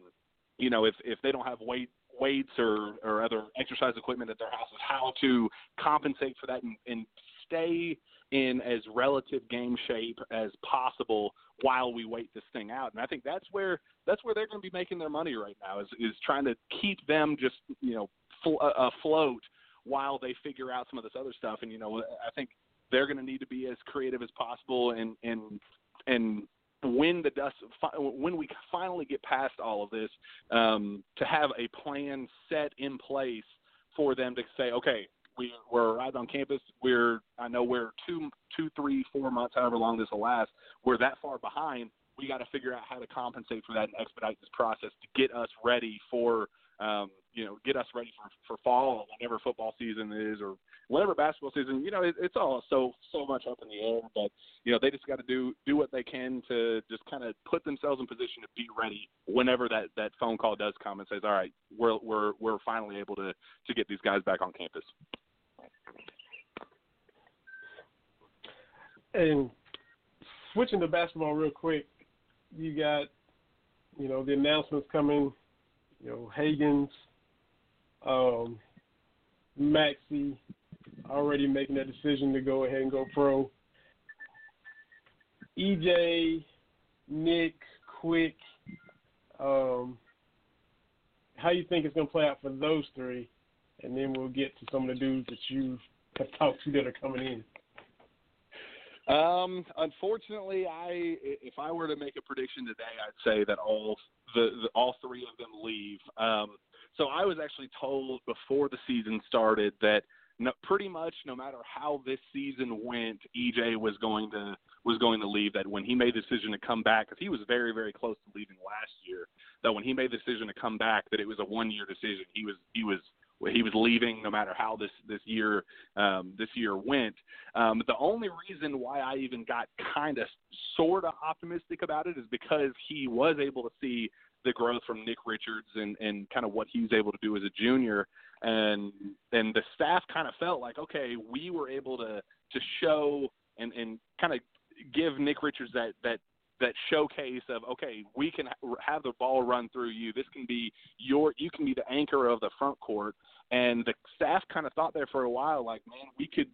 you know, if if they don't have weight weights or or other exercise equipment at their houses, how to compensate for that and, and stay in as relative game shape as possible while we wait this thing out. And I think that's where that's where they're going to be making their money right now is is trying to keep them just you know fl- uh, afloat while they figure out some of this other stuff. And you know I think they're going to need to be as creative as possible and and and when the dust when we finally get past all of this um, to have a plan set in place for them to say okay we we're right on campus. We're I know we're two two three four months, however long this will last. We're that far behind. We got to figure out how to compensate for that and expedite this process to get us ready for um, you know get us ready for for fall whenever football season is or whenever basketball season. You know it, it's all so so much up in the air, but you know they just got to do do what they can to just kind of put themselves in position to be ready whenever that that phone call does come and says all right we're we're we're finally able to to get these guys back on campus. And switching to basketball real quick, you got, you know, the announcements coming, you know, Hagans, um, Maxey already making that decision to go ahead and go pro. EJ, Nick, Quick, um, how you think it's going to play out for those three, and then we'll get to some of the dudes that you have talked to that are coming in. Um, unfortunately, I if I were to make a prediction today, I'd say that all the, the all three of them leave. Um, so I was actually told before the season started that no, pretty much no matter how this season went, EJ was going to was going to leave. That when he made the decision to come back, because he was very very close to leaving last year, that when he made the decision to come back, that it was a one year decision. He was he was he was leaving no matter how this this year um, this year went. Um, the only reason why I even got kind of sort of optimistic about it is because he was able to see the growth from Nick Richards and and kind of what he was able to do as a junior, and and the staff kind of felt like okay, we were able to to show and and kind of give Nick Richards that that that showcase of okay, we can have the ball run through you. This can be your you can be the anchor of the front court. And the staff kind of thought there for a while, like, man, we could.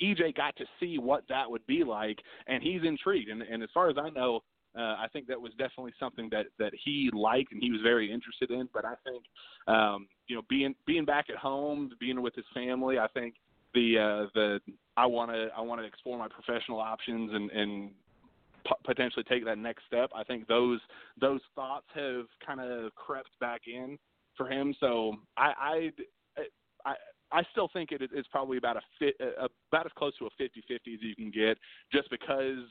EJ got to see what that would be like, and he's intrigued. And, and as far as I know, uh, I think that was definitely something that that he liked and he was very interested in. But I think, um, you know, being being back at home, being with his family, I think the uh, the I want to I want to explore my professional options and and p- potentially take that next step. I think those those thoughts have kind of crept back in for him. So I I I, I still think it is probably about a fit, about as close to a 50-50 as you can get, just because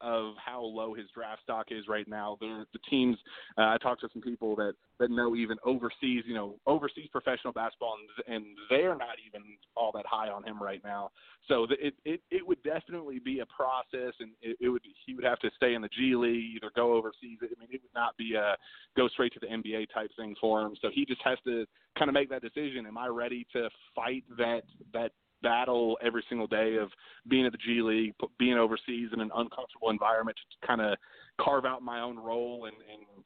of how low his draft stock is right now. The, the teams uh, I talked to some people that that know even overseas, you know, overseas professional basketball, and, and they're not even all that high on him right now. So the, it it it would definitely be a process, and it, it would he would have to stay in the G League, either go overseas. I mean, it would not be a go straight to the NBA type thing for him. So he just has to kind of make that decision. Am I ready to fight that that battle every single day of being at the G League, being overseas in an uncomfortable environment to kind of carve out my own role and, and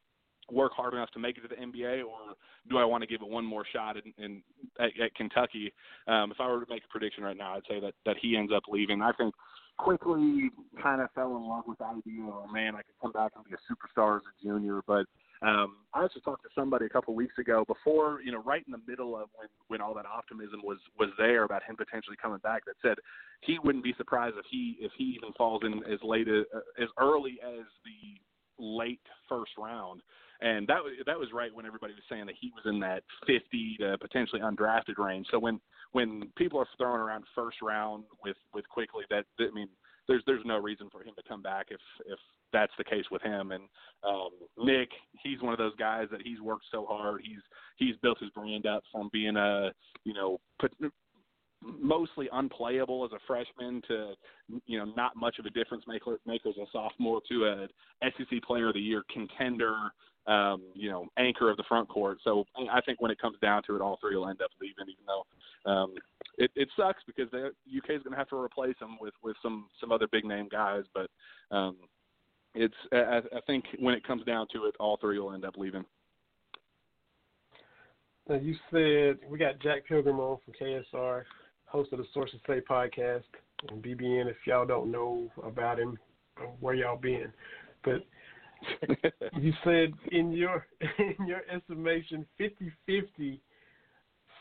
work hard enough to make it to the NBA, or do I want to give it one more shot in, in at, at Kentucky? Um, if I were to make a prediction right now, I'd say that that he ends up leaving. I think Quickley kind of fell in love with the idea. Oh man, I could come back and be a superstar as a junior, but um, I actually talked to somebody a couple weeks ago before, you know, right in the middle of when when all that optimism was was there about him potentially coming back. That said, he wouldn't be surprised if he if he even falls in as late as, as early as the late first round. And that was that was right when everybody was saying that he was in that 50 to potentially undrafted range. So when when people are throwing around first round with with Quickley, that I mean, there's there's no reason for him to come back if if that's the case with him. And um, Nick, he's one of those guys that he's worked so hard. He's he's built his brand up from being a you know put, mostly unplayable as a freshman to you know not much of a difference maker, maker as a sophomore to a SEC Player of the Year contender. Um, you know, anchor of the front court. So I think when it comes down to it, all three will end up leaving, even though um, it, it sucks because the UK is going to have to replace them with with some some other big name guys. But um, it's I, I think when it comes down to it, all three will end up leaving. Now you said we got Jack Pilgrim on from KSR, host of the Sources Say podcast and BBN. If y'all don't know about him, where y'all been, but you said in your in your estimation 50-50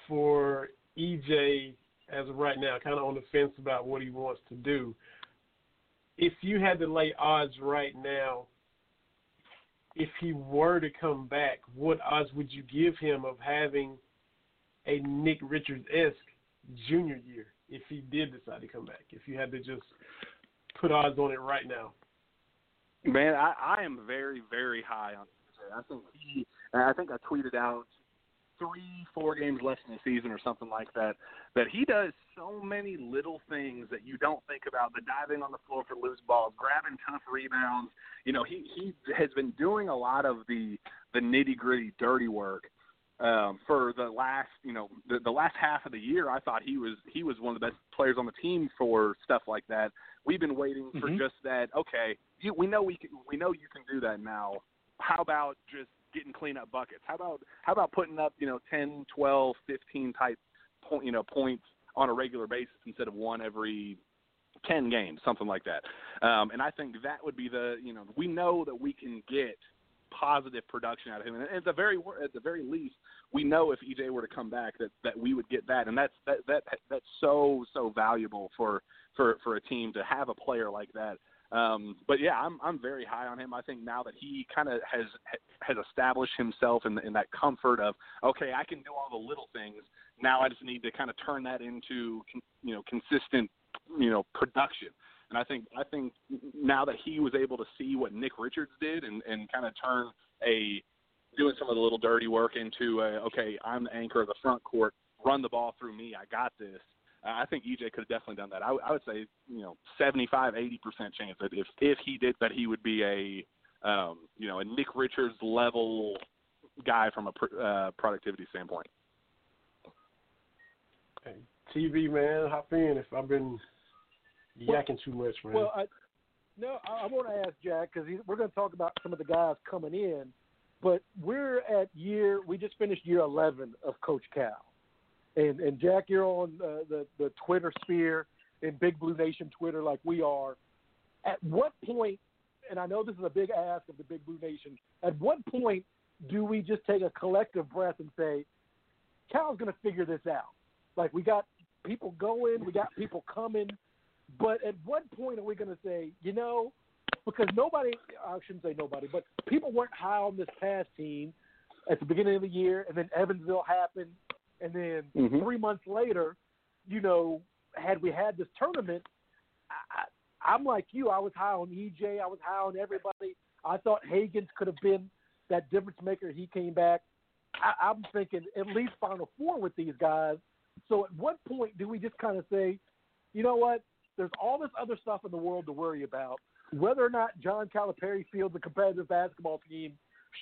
for EJ as of right now, kind of on the fence about what he wants to do if you had to lay odds right now, if he were to come back, what odds would you give him of having a Nick Richards esque junior year if he did decide to come back? If you had to just put odds on it right now. Man, I, I am very, very high on. I think he. I think I tweeted out three, four games left in the season or something like that, that he does so many little things that you don't think about. The diving on the floor for loose balls, grabbing tough rebounds. You know, he he has been doing a lot of the the nitty gritty, dirty work um, for the last, you know, the, the last half of the year. I thought he was he was one of the best players on the team for stuff like that. We've been waiting for mm-hmm. just that. Okay, you, we know we can, we know you can do that now. How about just getting cleanup buckets? How about how about putting up you know 10, 12, 15 type point you know points on a regular basis instead of one every 10 games, something like that. Um, and I think that would be the, you know, we know that we can get positive production out of him. And at the very at the very least, we know if EJ were to come back that that we would get that, and that's that that that's so so valuable for for for a team to have a player like that um, but yeah, I'm I'm very high on him. I think now that he kind of has has established himself in, in that comfort of okay, I can do all the little things. Now I just need to kind of turn that into you know consistent you know production. And I think I think now that he was able to see what Nick Richards did and and kind of turn a doing some of the little dirty work into a, okay, I'm the anchor of the front court, run the ball through me, I got this I think EJ could have definitely done that. I, I would say, you know, 75, 80 percent chance that if if he did that, he would be a, um, you know, a Nick Richards level guy from a pr- uh, productivity standpoint. Hey, TV man, hop in if I've been yakking too much, man. Well, I, no, I, I want to ask Jack because we're going to talk about some of the guys coming in, but we're at year. We just finished year 11 of Coach Cal and and Jack, you're on uh, the the Twitter sphere and Big Blue Nation Twitter like we are. At what point? And I know this is a big ask of the Big Blue Nation. At what point do we just take a collective breath and say, Cal's going to figure this out? Like we got people going, we got people coming, but at what point are we going to say, you know, because nobody, I shouldn't say nobody, but people weren't high on this past team at the beginning of the year, and then Evansville happened, and then Mhm. three months later, you know, had we had this tournament, I, I, I'm like you. I was high on EJ. I was high on everybody. I thought Hagans could have been that difference maker. He came back. I, I'm thinking at least Final Four with these guys. So at what point do we just kind of say, you know what? There's all this other stuff in the world to worry about. Whether or not John Calipari fields a competitive basketball team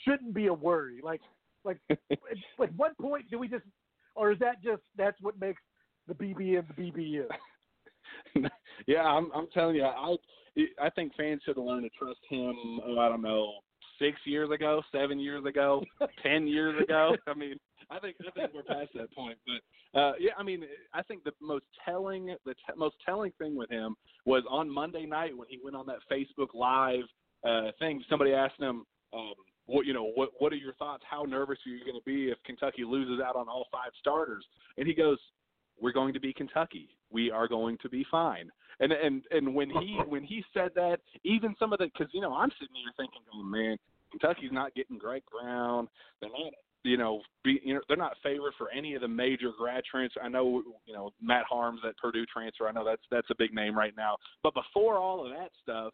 shouldn't be a worry. Like, like, at, at what point do we just, or is that just that's what makes the BBN the BBN? yeah, I'm I'm telling you, I I think fans should have learned to trust him. Oh, I don't know, six years ago, seven years ago, ten years ago. I mean, I think I think we're past that point. But uh, yeah, I mean, I think the most telling the t- most telling thing with him was on Monday night when he went on that Facebook Live uh, thing. Somebody asked him. Um, what you know what what are your thoughts? How nervous are you going to be if Kentucky loses out on all five starters? And he goes we're going to be Kentucky. We are going to be fine. And and and when he when he said that even some of the because you know I'm sitting here thinking oh man Kentucky's not getting Greg Brown. They're not you know be you know they're not favored for any of the major grad transfer. I know you know Matt Haarms that Purdue transfer. I know that's that's a big name right now. But before all of that stuff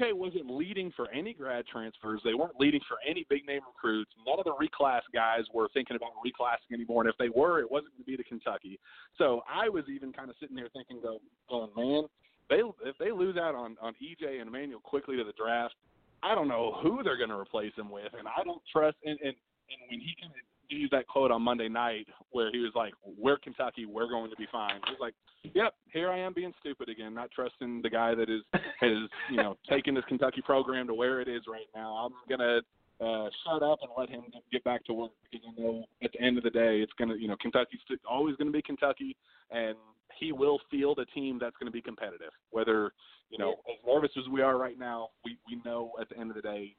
UK wasn't leading for any grad transfers. They weren't leading for any big name recruits. None of the reclass guys were thinking about reclassing anymore. And if they were, it wasn't going to be to Kentucky. So I was even kind of sitting there thinking, go, oh, going, man, they if they lose out on on EJ and Immanuel Quickley to the draft, I don't know who they're going to replace him with, and I don't trust. And and and when he kind of used that quote on Monday night where he was like, "We're Kentucky, we're going to be fine." He was like, "Yep, here I am being stupid again, not trusting the guy that is has you know taken this Kentucky program to where it is right now. I'm gonna uh, shut up and let him get back to work because I know at the end of the day, it's gonna you know Kentucky's always going to be Kentucky, and he will field a team that's going to be competitive. Whether you know as nervous as we are right now, we we know at the end of the day,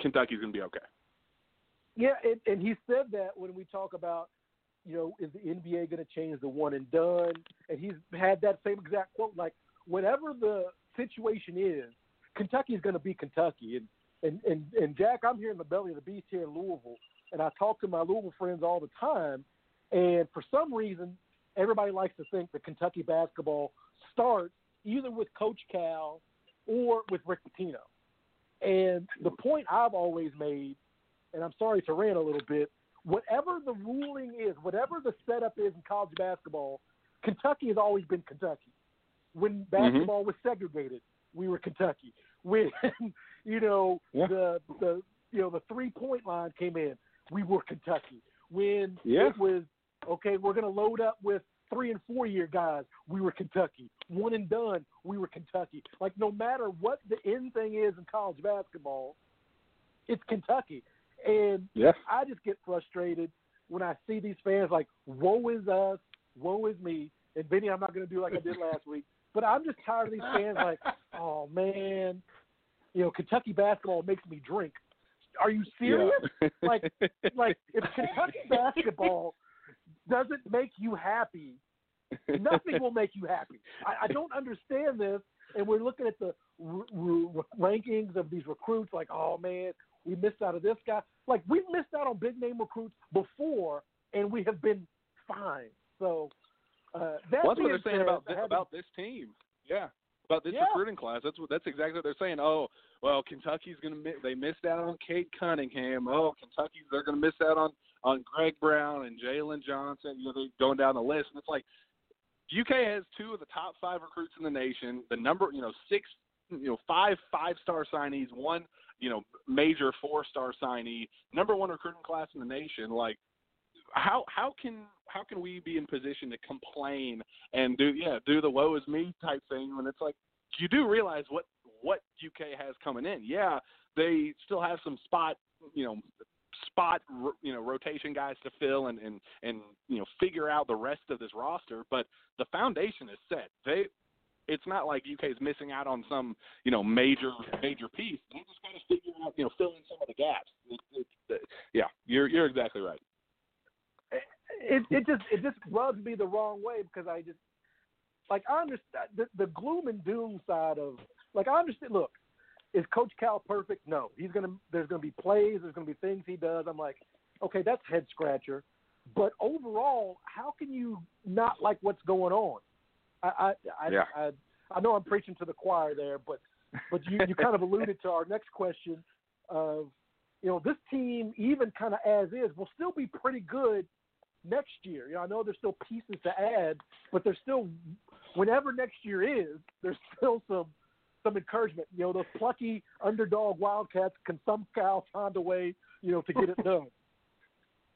Kentucky's going to be okay. Yeah, and, and he said that when we talk about, you know, is the NBA going to change the one and done? And he's had that same exact quote, like, whatever the situation is, Kentucky is going to be Kentucky. And, and, and, and Jack, I'm here in the belly of the beast here in Louisville, and I talk to my Louisville friends all the time. And for some reason, everybody likes to think that Kentucky basketball starts either with Coach Cal or with Rick Pitino. And the point I've always made and I'm sorry to rant a little bit, whatever the ruling is, whatever the setup is in college basketball, Kentucky has always been Kentucky. When mm-hmm. basketball was segregated, we were Kentucky. When you know Yeah. the the you know the three point line came in, we were Kentucky. When Yeah. it was okay, we're going to load up with three and four year guys, we were Kentucky. One and done, we were Kentucky. Like no matter what the end thing is in college basketball, it's Kentucky. And Yeah. I just get frustrated when I see these fans like, woe is us, woe is me. And Benny, I'm not going to do like I did last week, but I'm just tired of these fans like, oh man, you know, Kentucky basketball makes me drink. Are you serious? Like, like if Kentucky basketball doesn't make you happy, nothing will make you happy. I, I don't understand this, and we're looking at the r- r- rankings of these recruits. Like, oh man, we missed out of this guy. Like we've missed out on big name recruits before, and we have been fine. So uh, that's what they're saying about this, about this team. Yeah, about this Yeah. recruiting class. That's what that's exactly what they're saying. Oh, well, Kentucky's going to miss. They missed out on Cade Cunningham. Oh, Kentucky's they're going to miss out on on Greg Brown and Jalen Johnson. You know, they're going down the list, and it's like UK has two of the top five recruits in the nation. The number, you know, six, you know, five five star signees, one, you know, major four star signee, number one recruiting class in the nation. Like, how how can how can we be in position to complain and do yeah do the woe is me type thing when it's like you do realize what what UK has coming in. Yeah, they still have some spot you know spot you know rotation guys to fill and and and you know figure out the rest of this roster, but the foundation is set. They it's not like UK is missing out on some you know major major piece. They just got to figure out you know fill in some of the gaps. It, it, it, yeah, you're you're exactly right. it it just it just rubs me the wrong way because I just like I understand the, the gloom and doom side of like I understand. Look, is Coach Cal perfect? No, he's gonna. There's gonna be plays. There's gonna be things he does. I'm like, okay, that's head scratcher. But overall, how can you not like what's going on? I I I, Yeah. I, I know I'm preaching to the choir there, but but you you kind of alluded to our next question of you know this team even kind of as is will still be pretty good next year. You know I know there's still pieces to add, but there's still whenever next year is, there's still some some encouragement. You know those plucky underdog Wildcats can somehow find a way you know to get it done.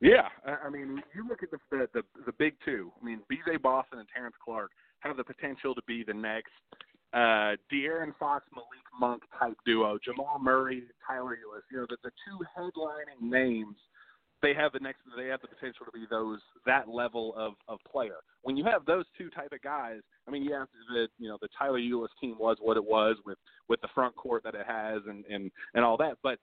Yeah, I I mean, you look at the the the, the big two. I mean, B.J. Boston and Terrence Clarke have the potential to be the next uh, De'Aaron Fox, Malik Monk type duo. Jamal Murray, Tyler Ulis. You know, the, the two headlining names. They have the next. They have the potential to be those that level of of player. When you have those two type of guys, I mean, yeah, the you know the Tyler Ulis team was what it was with with the front court that it has and and and all that, but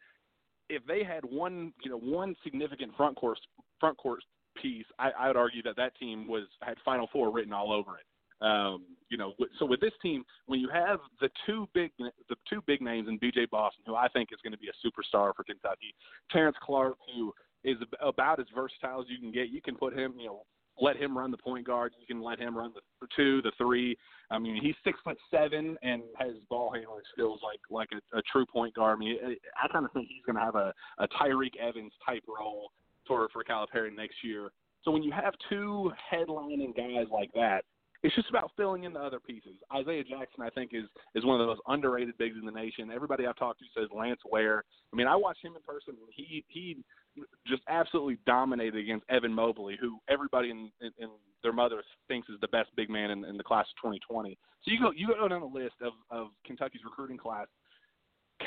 if they had one, you know, one significant front court front court piece, I, I would argue that that team was had Final Four written all over it. Um, you know, so with this team, when you have the two big the two big names in B.J. Boston, who I think is going to be a superstar for Kentucky, Terrence Clarke, who is about as versatile as you can get. You can put him, you know, let him run the point guard. You can let him run the two, the three. I mean, he's six foot seven and has ball handling skills like like a, a true point guard. I mean, I, kind of think he's going to have a, a Tyreke Evans type role for for Calipari next year. So when you have two headlining guys like that, it's just about filling in the other pieces. Isaiah Jackson, I think, is is one of the most underrated bigs in the nation. Everybody I've talked to says Lance Ware. I mean, I watched him in person. He he just absolutely dominated against Evan Mobley, who everybody in, in, in their mother thinks is the best big man in, in the class of 2020. So you go you go down the list of of Kentucky's recruiting class.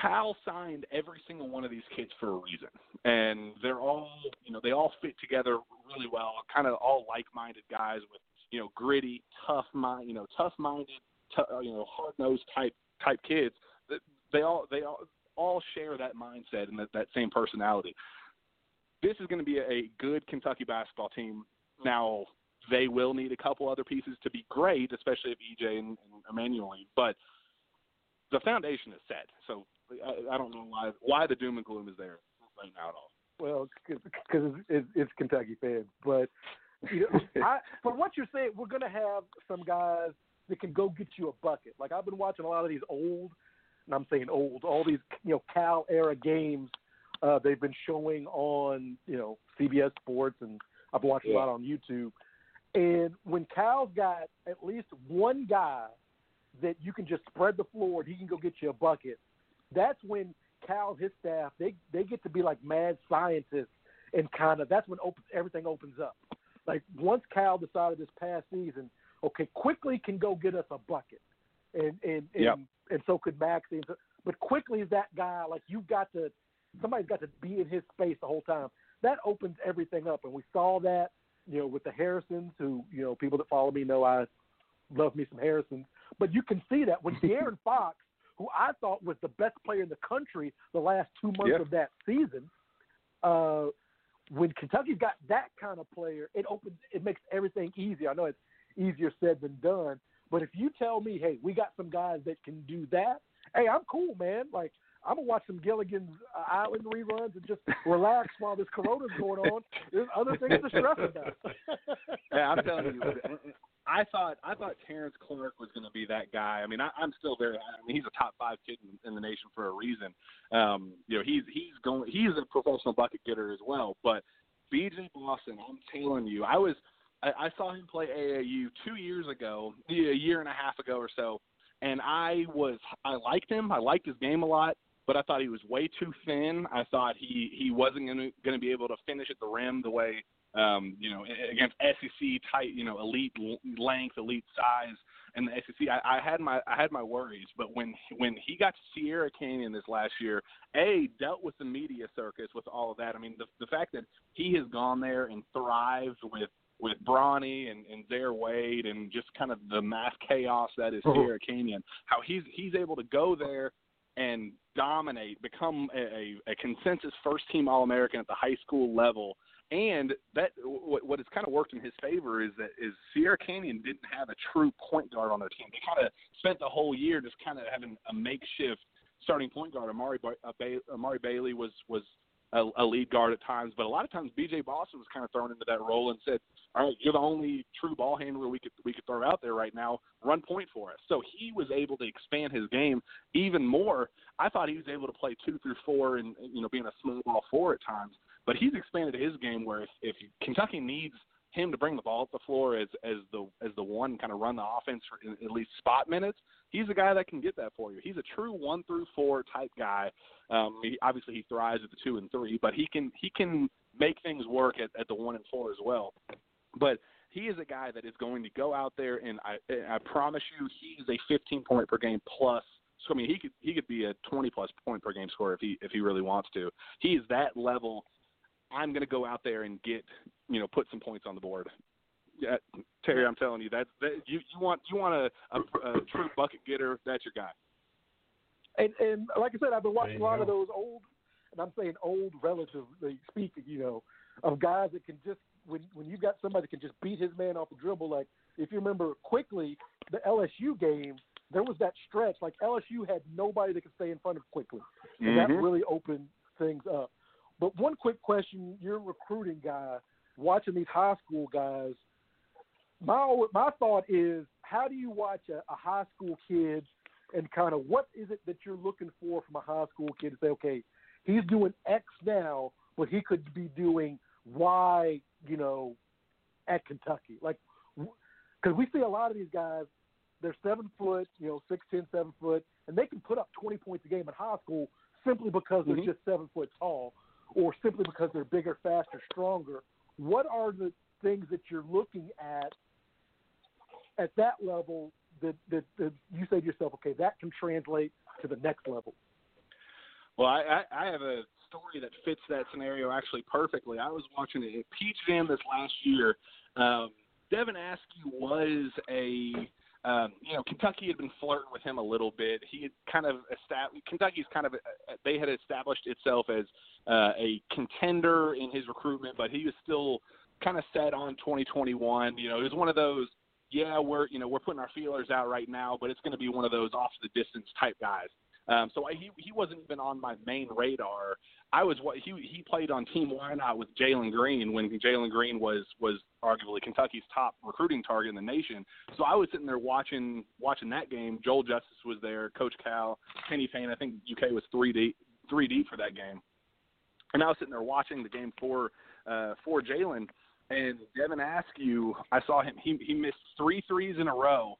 Cal signed every single one of these kids for a reason, and they're all you know they all fit together really well. Kind of all like-minded guys with you know gritty, tough mind, you know tough-minded, t- uh, you know hard-nosed type type kids. They all they all all share that mindset and that that same personality. This is going to be a, good Kentucky basketball team. Now they will need a couple other pieces to be great, especially if EJ and, and Immanuel. But the foundation is set. So I, I don't know why why the doom and gloom is there right now at all. Well, because it's, it's Kentucky fans, but you know, I, from what you're saying, we're going to have some guys that can go get you a bucket. Like I've been watching a lot of these old, and I'm saying old, all these you know Cal era games. Uh, they've been showing on you know CBS Sports, and I've been watched a lot on YouTube. And when Cal's got at least one guy that you can just spread the floor and he can go get you a bucket, that's when Cal and his staff they they get to be like mad scientists and kind of that's when opens everything opens up. Like once Cal decided this past season, okay, Quickley can go get us a bucket, and and and, Yep. and so could Maxey. But Quickley is that guy like you've got to somebody's got to be in his space the whole time. That opens everything up, and we saw that you know with the Harrisons, who you know people that follow me know I love me some Harrisons. But you can see that when De'Aaron Fox, who I thought was the best player in the country the last two months Yeah. of that season, uh, when Kentucky's got that kind of player, it opens, it makes everything easier. I know it's easier said than done, but if you tell me, hey, we got some guys that can do that, hey, I'm cool, man. Like I'm gonna watch some Gilligan's Island reruns and just relax while this Corona's going on. There's other things to stress about. Yeah, I'm telling you, I thought I thought Terrence Clarke was going to be that guy. I mean, I, I'm still very. I mean, he's a top five kid in, in the nation for a reason. Um, you know, he's he's going. He's a professional bucket getter as well. But BJ Boston, I'm telling you, I was. I, I saw him play AAU two years ago, a year and a half ago or so, and I was. I liked him. I liked his game a lot. But I thought he was way too thin. I thought he he wasn't going to be able to finish at the rim the way um, you know, against SEC tight you know, elite length, elite size, and the SEC. I, I had my I had my worries, but when when he got to Sierra Canyon this last year, a dealt with the media circus with all of that. I mean, the the fact that he has gone there and thrived with with Bronny and, and Zaire Wade and just kind of the mass chaos that is Sierra Canyon, how he's he's able to go there and dominate, become a, a, a consensus first team All American at the high school level, and that what what has kind of worked in his favor is that is Sierra Canyon didn't have a true point guard on their team. They kind of spent the whole year just kind of having a makeshift starting point guard. Amari uh, Amari Bailey was was a, a lead guard at times, but a lot of times BJ Boston was kind of thrown into that role and said, "All right, you're the only true ball handler we could we could throw out there right now. Run point for us." So he was able to expand his game even more. I thought he was able to play two through four and you know being a small ball four at times, but he's expanded his game where if, if Kentucky needs him to bring the ball up the floor as as the as the one kind of run the offense for at least spot minutes. He's a guy that can get that for you. He's a true one through four type guy. Um, he, obviously, he thrives at the two and three, but he can he can make things work at, at the one and four as well. But he is a guy that is going to go out there and I I promise you he is a 15 point per game plus. So I mean he could he could be a 20 plus point per game scorer if he if he really wants to. He is that level. I'm going to go out there and get you know put some points on the board. Yeah, Terry, I'm telling you that, that you you want you want a, a, a true bucket getter. That's your guy. And and like I said, I've been watching a lot go. of those old, and I'm saying old relatively speaking, you know, of guys that can just when when you've got somebody that can just beat his man off the dribble. Like if you remember Quickley the LSU game, there was that stretch. Like LSU had nobody that could stay in front of Quickley, and that Mhm. really opened things up. But one quick question: You're a recruiting guy, watching these high school guys. My my thought is, how do you watch a, a high school kid and kind of what is it that you're looking for from a high school kid to say, okay, he's doing X now, but he could be doing Y, you know, at Kentucky. Like, because we see a lot of these guys, they're seven foot, you know, six, ten, seven foot, and they can put up 20 points a game in high school simply because they're Mhm. just seven foot tall or simply because they're bigger, faster, stronger. What are the things that you're looking at at that level that, that, that you say to yourself, okay, that can translate to the next level? Well, I, I, I have a story that fits that scenario actually perfectly. I was watching it at Peach Jam this last year. Um, Devin Askew was a, um, you know, Kentucky had been flirting with him a little bit. He had kind of established, Kentucky's kind of, uh, they had established itself as uh, a contender in his recruitment, but he was still kind of set on 2021. You know, it was one of those, yeah, we're, you know, we're putting our feelers out right now, but it's going to be one of those off the distance type guys. Um, so I, he he wasn't even on my main radar. I was what he he played on Team Why Not with Jalen Green when Jalen Green was was arguably Kentucky's top recruiting target in the nation. So I was sitting there watching watching that game. Joel Justice was there, Coach Cal, Kenny Payne. I think UK was three deep three deep for that game. And I was sitting there watching the game for uh, for Jalen and Devin Askew. I saw him. He he missed three threes in a row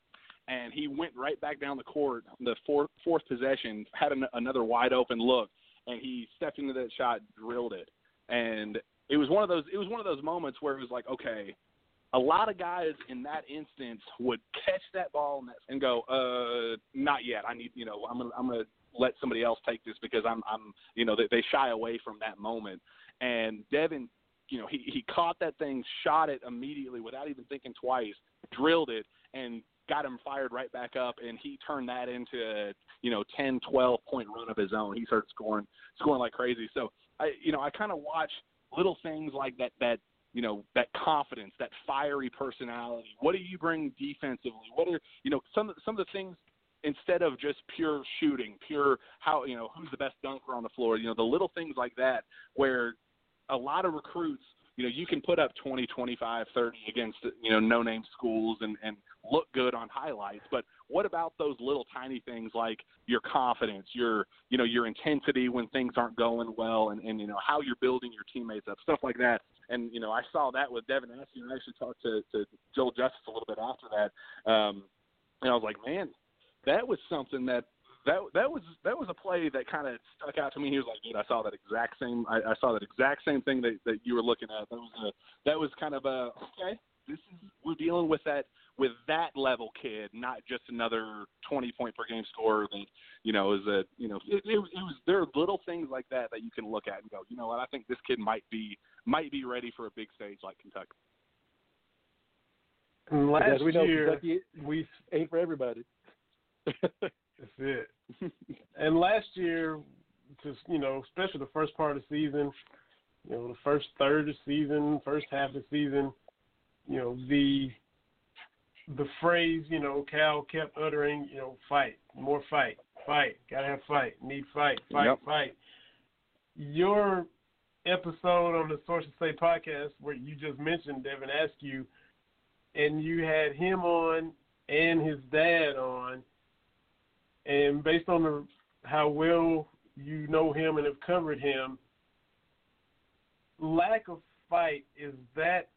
and he went right back down the court. The fourth fourth possession had an, another wide open look, and he stepped into that shot, drilled it, and it was one of those. It was one of those moments where it was like, okay, a lot of guys in that instance would catch that ball and, go, uh, not yet. I need, you know, I'm gonna I'm gonna let somebody else take this because I'm I'm you know they, they shy away from that moment. And Devin, you know, he he caught that thing, shot it immediately without even thinking twice, drilled it, and got him fired right back up and he turned that into a you know 10 12 point run of his own. He started scoring scoring like crazy. So i you know i kind of watch little things like that that you know that confidence that fiery personality. What do you bring defensively? What are you know some of some of the things instead of just pure shooting pure how you know who's the best dunker on the floor you know the little things like that where a lot of recruits you know you can put up 20 25 30 against you know no name schools and and look good on highlights but what about those little tiny things like your confidence your you know your intensity when things aren't going well and and you know how you're building your teammates up stuff like that. And you know I saw that with Devin Askew and I actually talked to to Joel Justice a little bit after that um and I was like man that was something that that that was that was a play that kind of stuck out to me. He was like, "Dude, I saw that exact same. I, I saw that exact same thing that that you were looking at. That was a that was kind of a okay. This is we're dealing with that with that level kid, not just another twenty point per game scorer that you know is a you know it, it, was- it was there are little things like that that you can look at and go, you know what, I think this kid might be might be ready for a big stage like Kentucky. And last we know year Kentucky we ain't for everybody. that's it. and last year, just you know, especially the first part of the season, you know, the first third of the season, first half of the season, you know, the the phrase, you know, Cal kept uttering, you know, fight, more fight, fight, gotta have fight, need fight, fight, Yep. fight. Your episode on the Sources Say podcast where you just mentioned Devin Askew, and you had him on and his dad on, and based on the how well you know him and have covered him, lack of fight is that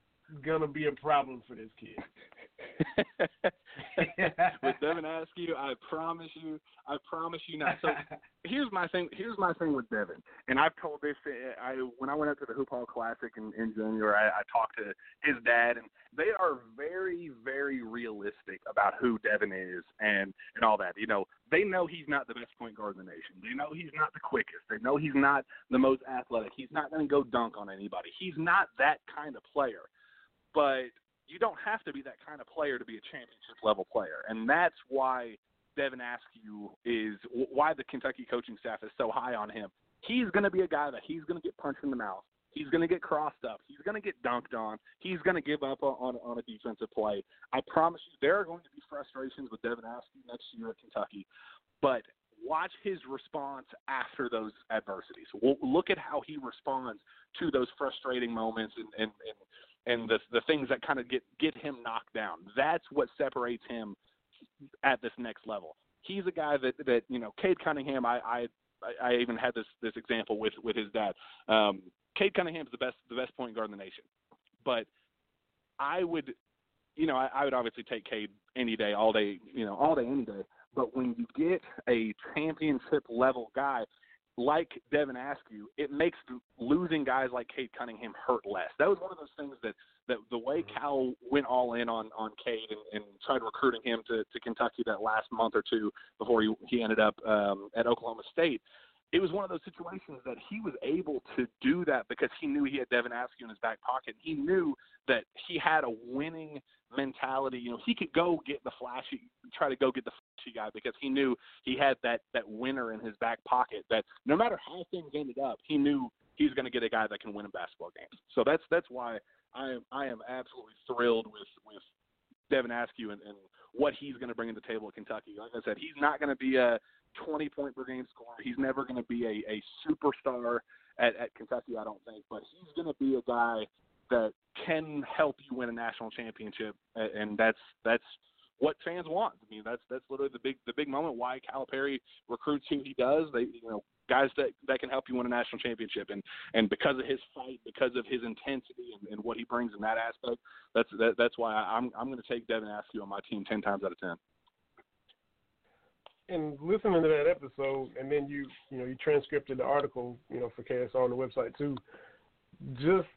gonna be a problem for this kid? With Devin Askew, I promise you, I promise you not. So here's my thing. Here's my thing with Devin, and I've told this. I when I went up to the Hoop Hall Classic in, in January, I, I talked to his dad, and they are very, very realistic about who Devin is and and all that. You know, they know he's not the best point guard in the nation. They know he's not the quickest. They know he's not the most athletic. He's not going to go dunk on anybody. He's not that kind of player. But you don't have to be that kind of player to be a championship level player, and that's why Devin Askew is why the Kentucky coaching staff is so high on him. He's going to be a guy that he's going to get punched in the mouth. He's going to get crossed up. He's going to get dunked on. He's going to give up on on a defensive play. I promise you, there are going to be frustrations with Devin Askew next year at Kentucky, but watch his response after those adversities. Look at how he responds to those frustrating moments and and and, and the the things that kind of get get him knocked down. That's what separates him at this next level. He's a guy that that you know, Cade Cunningham. I I I even had this this example with with his dad. Um, Cade Cunningham's the best the best point guard in the nation, but I would, you know, I, I would obviously take Cade any day, all day, you know, all day, any day. But when you get a championship level guy like Devin Askew, it makes losing guys like Cade Cunningham hurt less. That was one of those things that that the way Cal went all in on on Cade and, and tried recruiting him to to Kentucky that last month or two before he he ended up um, at Oklahoma State. It was one of those situations that he was able to do that because he knew he had Devin Askew in his back pocket. He knew that he had a winning mentality. You know, he could go get the flashy, try to go get the flashy guy because he knew he had that that winner in his back pocket. That no matter how things ended up, he knew he's going to get a guy that can win in basketball games. So that's that's why I am I am absolutely thrilled with with Devin Askew and, and what he's going to bring to the table at Kentucky. Like I said, he's not going to be a 20 point per game scorer. He's never going to be a, a superstar at, at Kentucky, I don't think, but he's going to be a guy that can help you win a national championship, and that's that's what fans want. I mean, that's that's literally the big the big moment why Calipari recruits who he does. They you know guys that that can help you win a national championship, and and because of his fight, because of his intensity and, and what he brings in that aspect, that's that, that's why I'm I'm going to take Devin Askew on my team ten times out of ten. and listening to that episode, and then you, you know, you transcripted the article, you know, for KSR on the website too. Just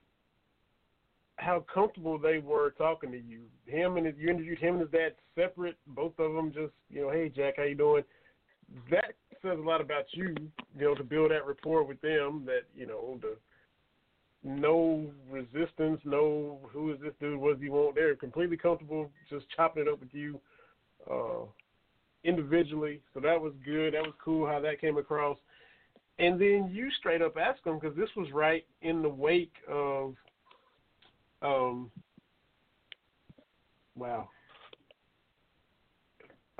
how comfortable they were talking to you. Him and his, you interviewed him and his dad separate, both of them. Just, you know, hey Jack, how you doing? That says a lot about you, you know, to build that rapport with them. That you know, the no resistance, no who is this dude? What does he want? They're completely comfortable just chopping it up with you. Uh, individually. So that was good. That was cool how that came across. And then you straight up asked them because this was right in the wake of, um, wow.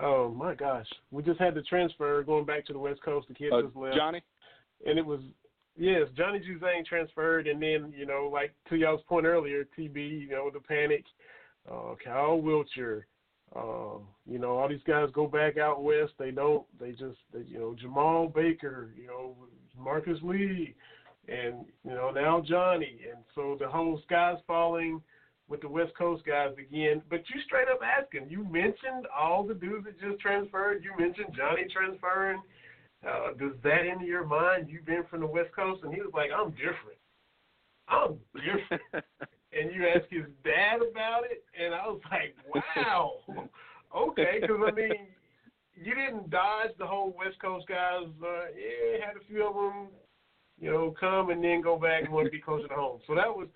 Oh my gosh, we just had the transfer going back to the West Coast. The kid Uh, just left, Johnny, and it was yes, Johnny Juzang transferred, and then you know, like to y'all's point earlier, TB, you know, the panic, uh, Kyle Wiltjer, uh, you know, all these guys go back out west. They don't. They just, they, you know, Jemarl Baker, you know, Marcus Lee, and you know now Johnny, and so the whole sky's falling with the West Coast guys again. But you straight up asking. You mentioned all the dudes that just transferred. You mentioned Johnny transferring. Uh, does that enter your mind? You've been from the West Coast, and he was like, "I'm different. I'm different." and you ask his dad about it, and I was like, wow, okay, because I mean, you didn't dodge the whole West Coast guys. Uh, yeah, had a few of them, you know, come and then go back and want to be closer to home. So that was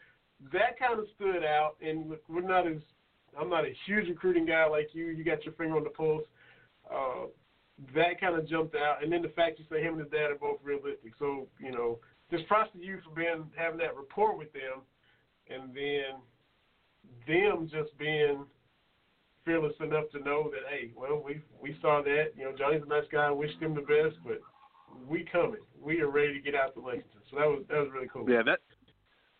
that kind of stood out, and we're not as I'm not a huge recruiting guy like you. You got your finger on the pulse. Uh, that kind of jumped out, and then the fact you say him and his dad are both realistic. So you know, just props to you for being having that rapport with them, and then them just being fearless enough to know that hey, well we we saw that you know Johnny's a nice guy, wish him the best, but we coming, we are ready to get out to Lexington. So that was that was really cool. Yeah, that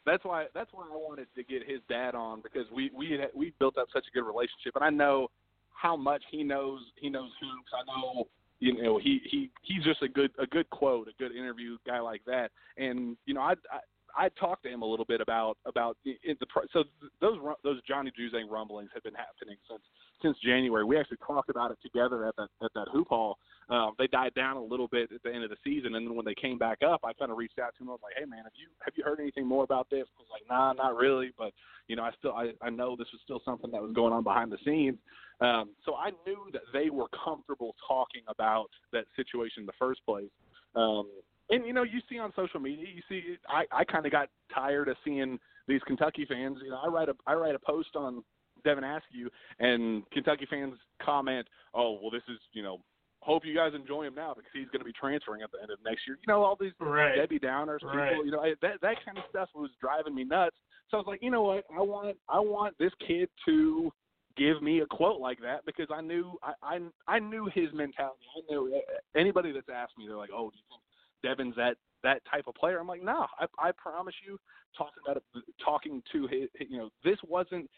that's why that's why I wanted to get his dad on because we we had, we built up such a good relationship, and I know how much he knows he knows hoops. I know you know he he he's just a good a good quote, a good interview guy like that, and you know I. I I talked to him a little bit about about the, the so those those Johnny Juzang rumblings have been happening since since January. We actually talked about it together at that at that hoop hall. Um, they died down a little bit at the end of the season, and then when they came back up, I kind of reached out to him. I was like, "Hey, man, have you have you heard anything more about this?" I was like, "Nah, not really," but you know, I still I, I know this was still something that was going on behind the scenes. Um, so I knew that they were comfortable talking about that situation in the first place. Um, and you know, you see on social media, you see, I I kind of got tired of seeing these Kentucky fans. You know, I write a I write a post on Devin Askew, and Kentucky fans comment, "Oh, well, this is you know." Hope you guys enjoy him now because he's going to be transferring at the end of next year. You know all these right. Debbie Downers people. Right. You know I, that that kind of stuff was driving me nuts. So I was like, you know what? I want I want this kid to give me a quote like that because I knew I I, I knew his mentality. I knew eh, eh, anybody that's asked me, they're like, oh, do you think Devin's that that type of player? I'm like, no, I, I promise you, talking about it, talking to his, you know, this wasn't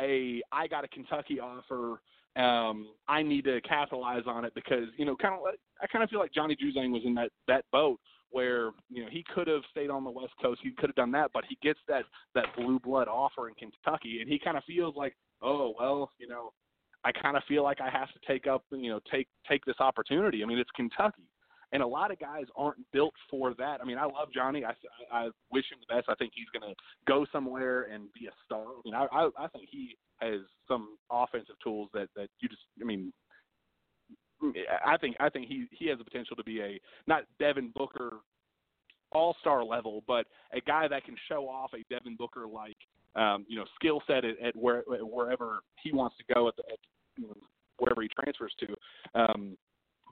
a I got a Kentucky offer. Um, I need to capitalize on it because you know, kind of I kind of feel like Johnny Juzang was in that that boat where you know he could have stayed on the West Coast, he could have done that, but he gets that that blue blood offer in Kentucky, and he kind of feels like, oh well, you know, I kind of feel like I have to take up, you know, take take this opportunity. I mean, it's Kentucky, and a lot of guys aren't built for that. I mean, I love Johnny. I I wish him the best. I think he's going to go somewhere and be a star. I mean, I, I I think he has some offensive tools that that you just. I mean, I think I think he he has the potential to be a not Devin Booker all star level, but a guy that can show off a Devin Booker like um, you know skill set at, at where wherever he wants to go at, the, at you know, wherever he transfers to. Um,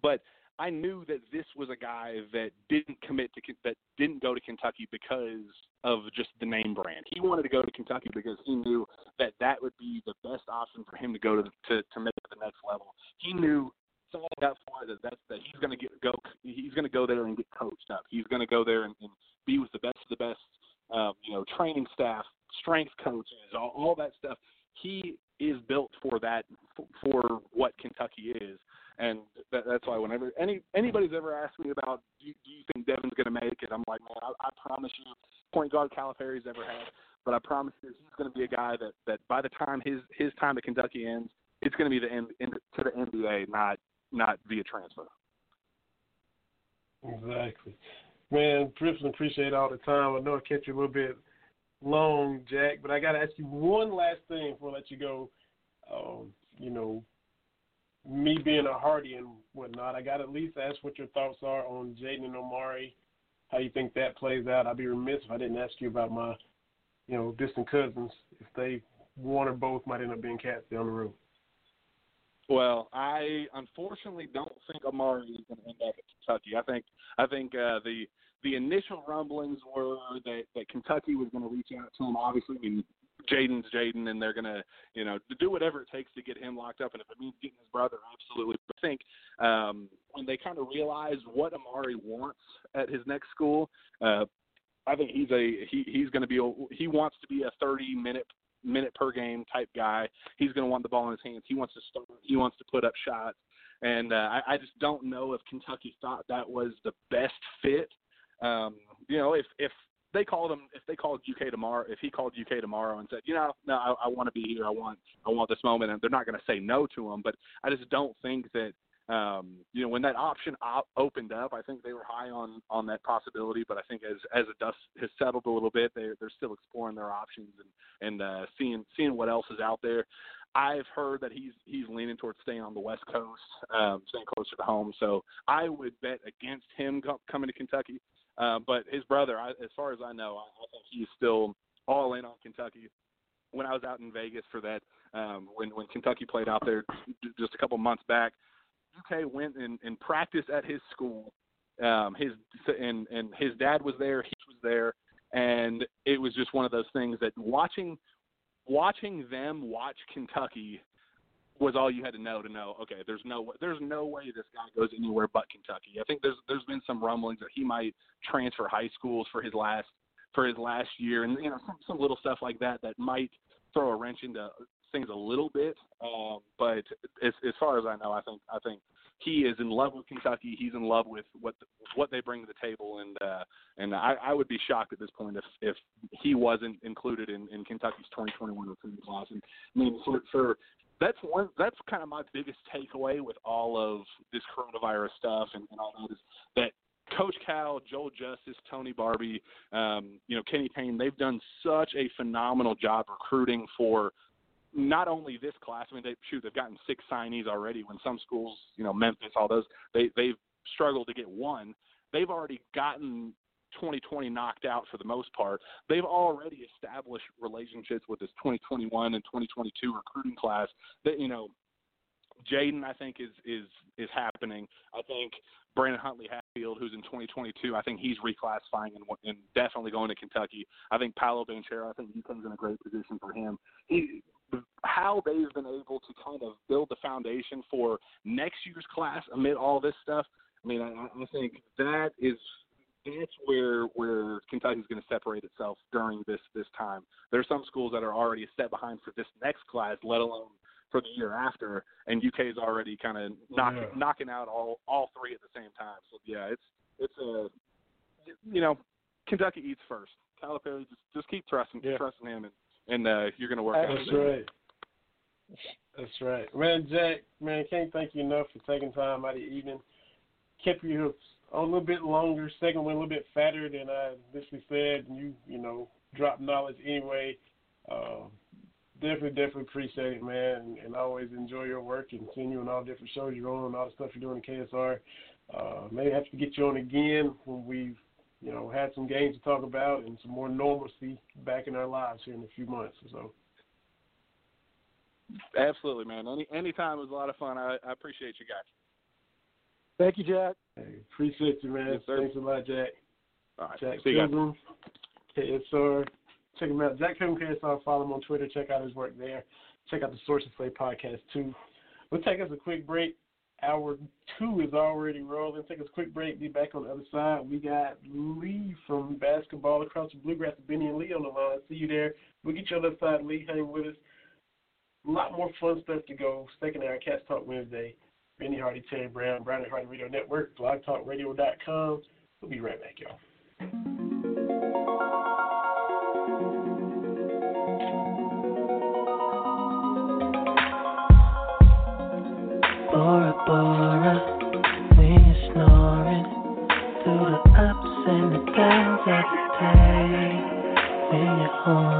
but I knew that this was a guy that didn't commit to that didn't go to Kentucky because of just the name brand. He wanted to go to Kentucky because he knew that that would be the best option for him to go to to, to make it to the next level. He knew signing up for that that's that he's going to get go he's going to go there and get coached up. He's going to go there and, and be with the best of the best, um, you know, training staff, strength coaches, all, all that stuff. He is built for that for what Kentucky is and that, that's why whenever any anybody's ever asked me about do you, do you think Devin's going to make it, I'm like, man, I, I promise you, point guard Calipari's ever had, but I promise you, he's going to be a guy that that by the time his his time at Kentucky ends, it's going to be the end, to the NBA, not not via transfer. Exactly, man. Griffin, appreciate all the time. I know I kept you a little bit long, Jack, but I got to ask you one last thing before I let you go. Um, you know, me being a Hardy and whatnot, I got at least ask what your thoughts are on Jaden and Amari, how you think that plays out. I'd be remiss if I didn't ask you about my, you know, distant cousins. If they one or both might end up being cats down the road. Well, I unfortunately don't think Amari is going to end up at Kentucky. I think I think uh, the the initial rumblings were that, that Kentucky was going to reach out to him. Obviously, mean, Jaden's Jaden, and they're gonna, you know, do whatever it takes to get him locked up. And if it means getting his brother, absolutely. But I think um, when they kind of realize what Amari wants at his next school, uh, I think he's a he he's to be a, he wants to be a 30 minute minute per game type guy. He's going to want the ball in his hands. He wants to start. He wants to put up shots. And uh, I, I just don't know if Kentucky thought that was the best fit. Um, you know, if if they called him if they called UK tomorrow if he called UK tomorrow and said you know no I, I want to be here I want I want this moment and they're not going to say no to him but I just don't think that um, you know when that option op- opened up I think they were high on on that possibility but I think as as the dust has settled a little bit they they're still exploring their options and and uh, seeing seeing what else is out there. I've heard that he's he's leaning towards staying on the West Coast, um, staying closer to home. So I would bet against him co- coming to Kentucky. Uh, but his brother, I, as far as I know, I, I think he's still all in on Kentucky. When I was out in Vegas for that, um, when when Kentucky played out there just a couple months back, UK went and, and practiced at his school. Um, his and and his dad was there. He was there, and it was just one of those things that watching watching them watch Kentucky was all you had to know to know. Okay, there's no there's no way this guy goes anywhere but Kentucky. I think there's there's been some rumblings that he might transfer high schools for his last for his last year, and you know some some little stuff like that that might throw a wrench into things a little bit. Um, but as as far as I know, I think I think he is in love with Kentucky. He's in love with what the, what they bring to the table, and uh, and I, I would be shocked at this point if if he wasn't included in, in Kentucky's 2021 recruiting class. And I mean, for, for that's one that's kind of my biggest takeaway with all of this coronavirus stuff and, and all that is that Coach Cal, Joel Justice, Tony Barbee, um, you know, Kenny Payne, they've done such a phenomenal job recruiting for not only this class. I mean, they shoot, they've gotten six signees already. When some schools, you know, Memphis, all those, they they've struggled to get one. They've already gotten 2020 knocked out for the most part. They've already established relationships with this 2021 and 2022 recruiting class. That you know, Jaden, I think is is is happening. I think Brandon Huntley Hatfield, who's in 2022, I think he's reclassifying and, and definitely going to Kentucky. I think Paolo Banchero, I think he comes in a great position for him. He, how they've been able to kind of build the foundation for next year's class amid all this stuff. I mean, I, I think that is that's where where Kentucky's going to separate itself during this this time. There are some schools that are already a step behind for this next class, let alone for the year after, and UK is already kind of knocking yeah. knocking out all all three at the same time. So yeah, it's it's a you know Kentucky eats first. Calipari just just keep trusting yeah. trusting him, and and uh, you're going to work That's out. That's right. That's right, man. Jack, man, can't thank you enough for taking time out of the evening. Kept you a little bit longer. Second one a little bit fatter than I initially said. And you, you know, drop knowledge anyway. Uh, definitely, definitely appreciate it, man. And, and I always enjoy your work and seeing you on all the different shows you're on and all the stuff you're doing in KSR. Uh, maybe have to get you on again when we've, you know, had some games to talk about and some more normalcy back in our lives here in a few months or so. Absolutely, man. Any anytime was a lot of fun. I, I appreciate you guys. Thank you, Jack. Hey, appreciate you, man. Yes, Thanks a lot, Jack. All right. Jack See Pilgrim, KSR. Check him out. Jack Pilgrim KSR. Follow him on Twitter. Check out his work there. Check out the Sources Play podcast too. We'll take us a quick break. Hour two is already rolling. Take us a quick break. Be back on the other side. We got Lee from Basketball Across the Bluegrass. Benny and Lee on the line. See you there. We'll get you on the other side. Lee, hang with us. A lot more fun stuff to go. Second hour Cats Talk Wednesday. Benny Hardy, Terry Brown, Brown and Hardy Radio Network, blogtalkradio.com. We'll be right back, y'all. Bora Bora, when you're snoring through the ups and the downs of the day. When you're horny,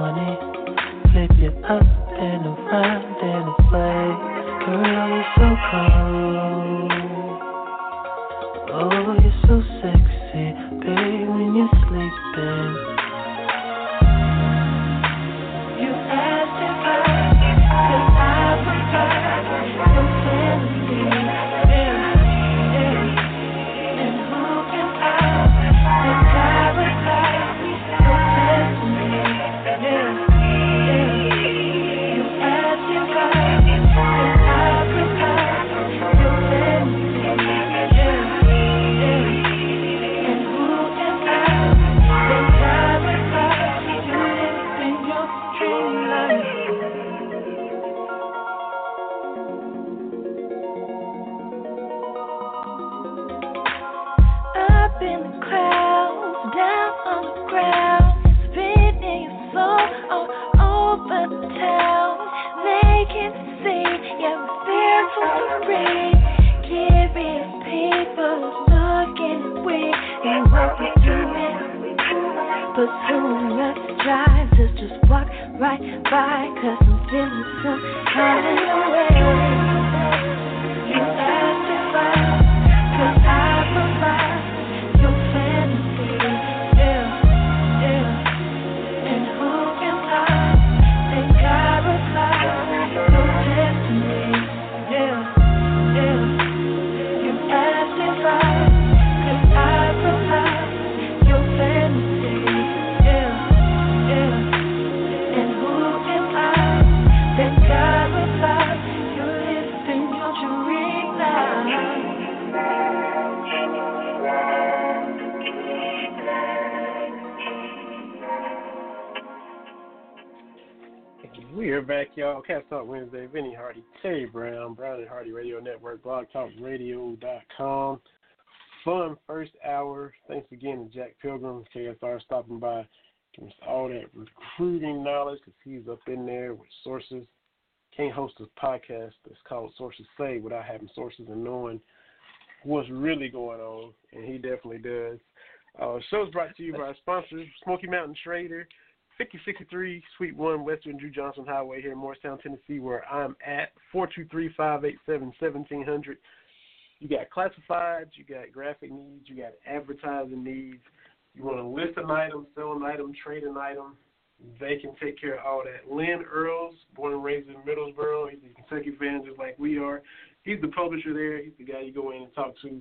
Hardy Radio Network, blogtalkradio.com. Fun first hour. Thanks again to Jack Pilgrim, KSR, stopping by, giving us all that recruiting knowledge because he's up in there with sources. Can't host a podcast that's called Sources Say without having sources and knowing what's really going on, and he definitely does. Uh, show's brought to you by our sponsors, Smoky Mountain Trader, 5063 Suite 1 West Andrew Johnson Highway here in Morristown, Tennessee, where I'm at, 423-587-1700. You got classifieds, you got graphic needs, you got advertising needs. You want to list an item, sell an item, trade an item, they can take care of all that. Lynn Earls, born and raised in Middlesboro, he's a Kentucky fan just like we are. He's the publisher there. He's the guy you go in and talk to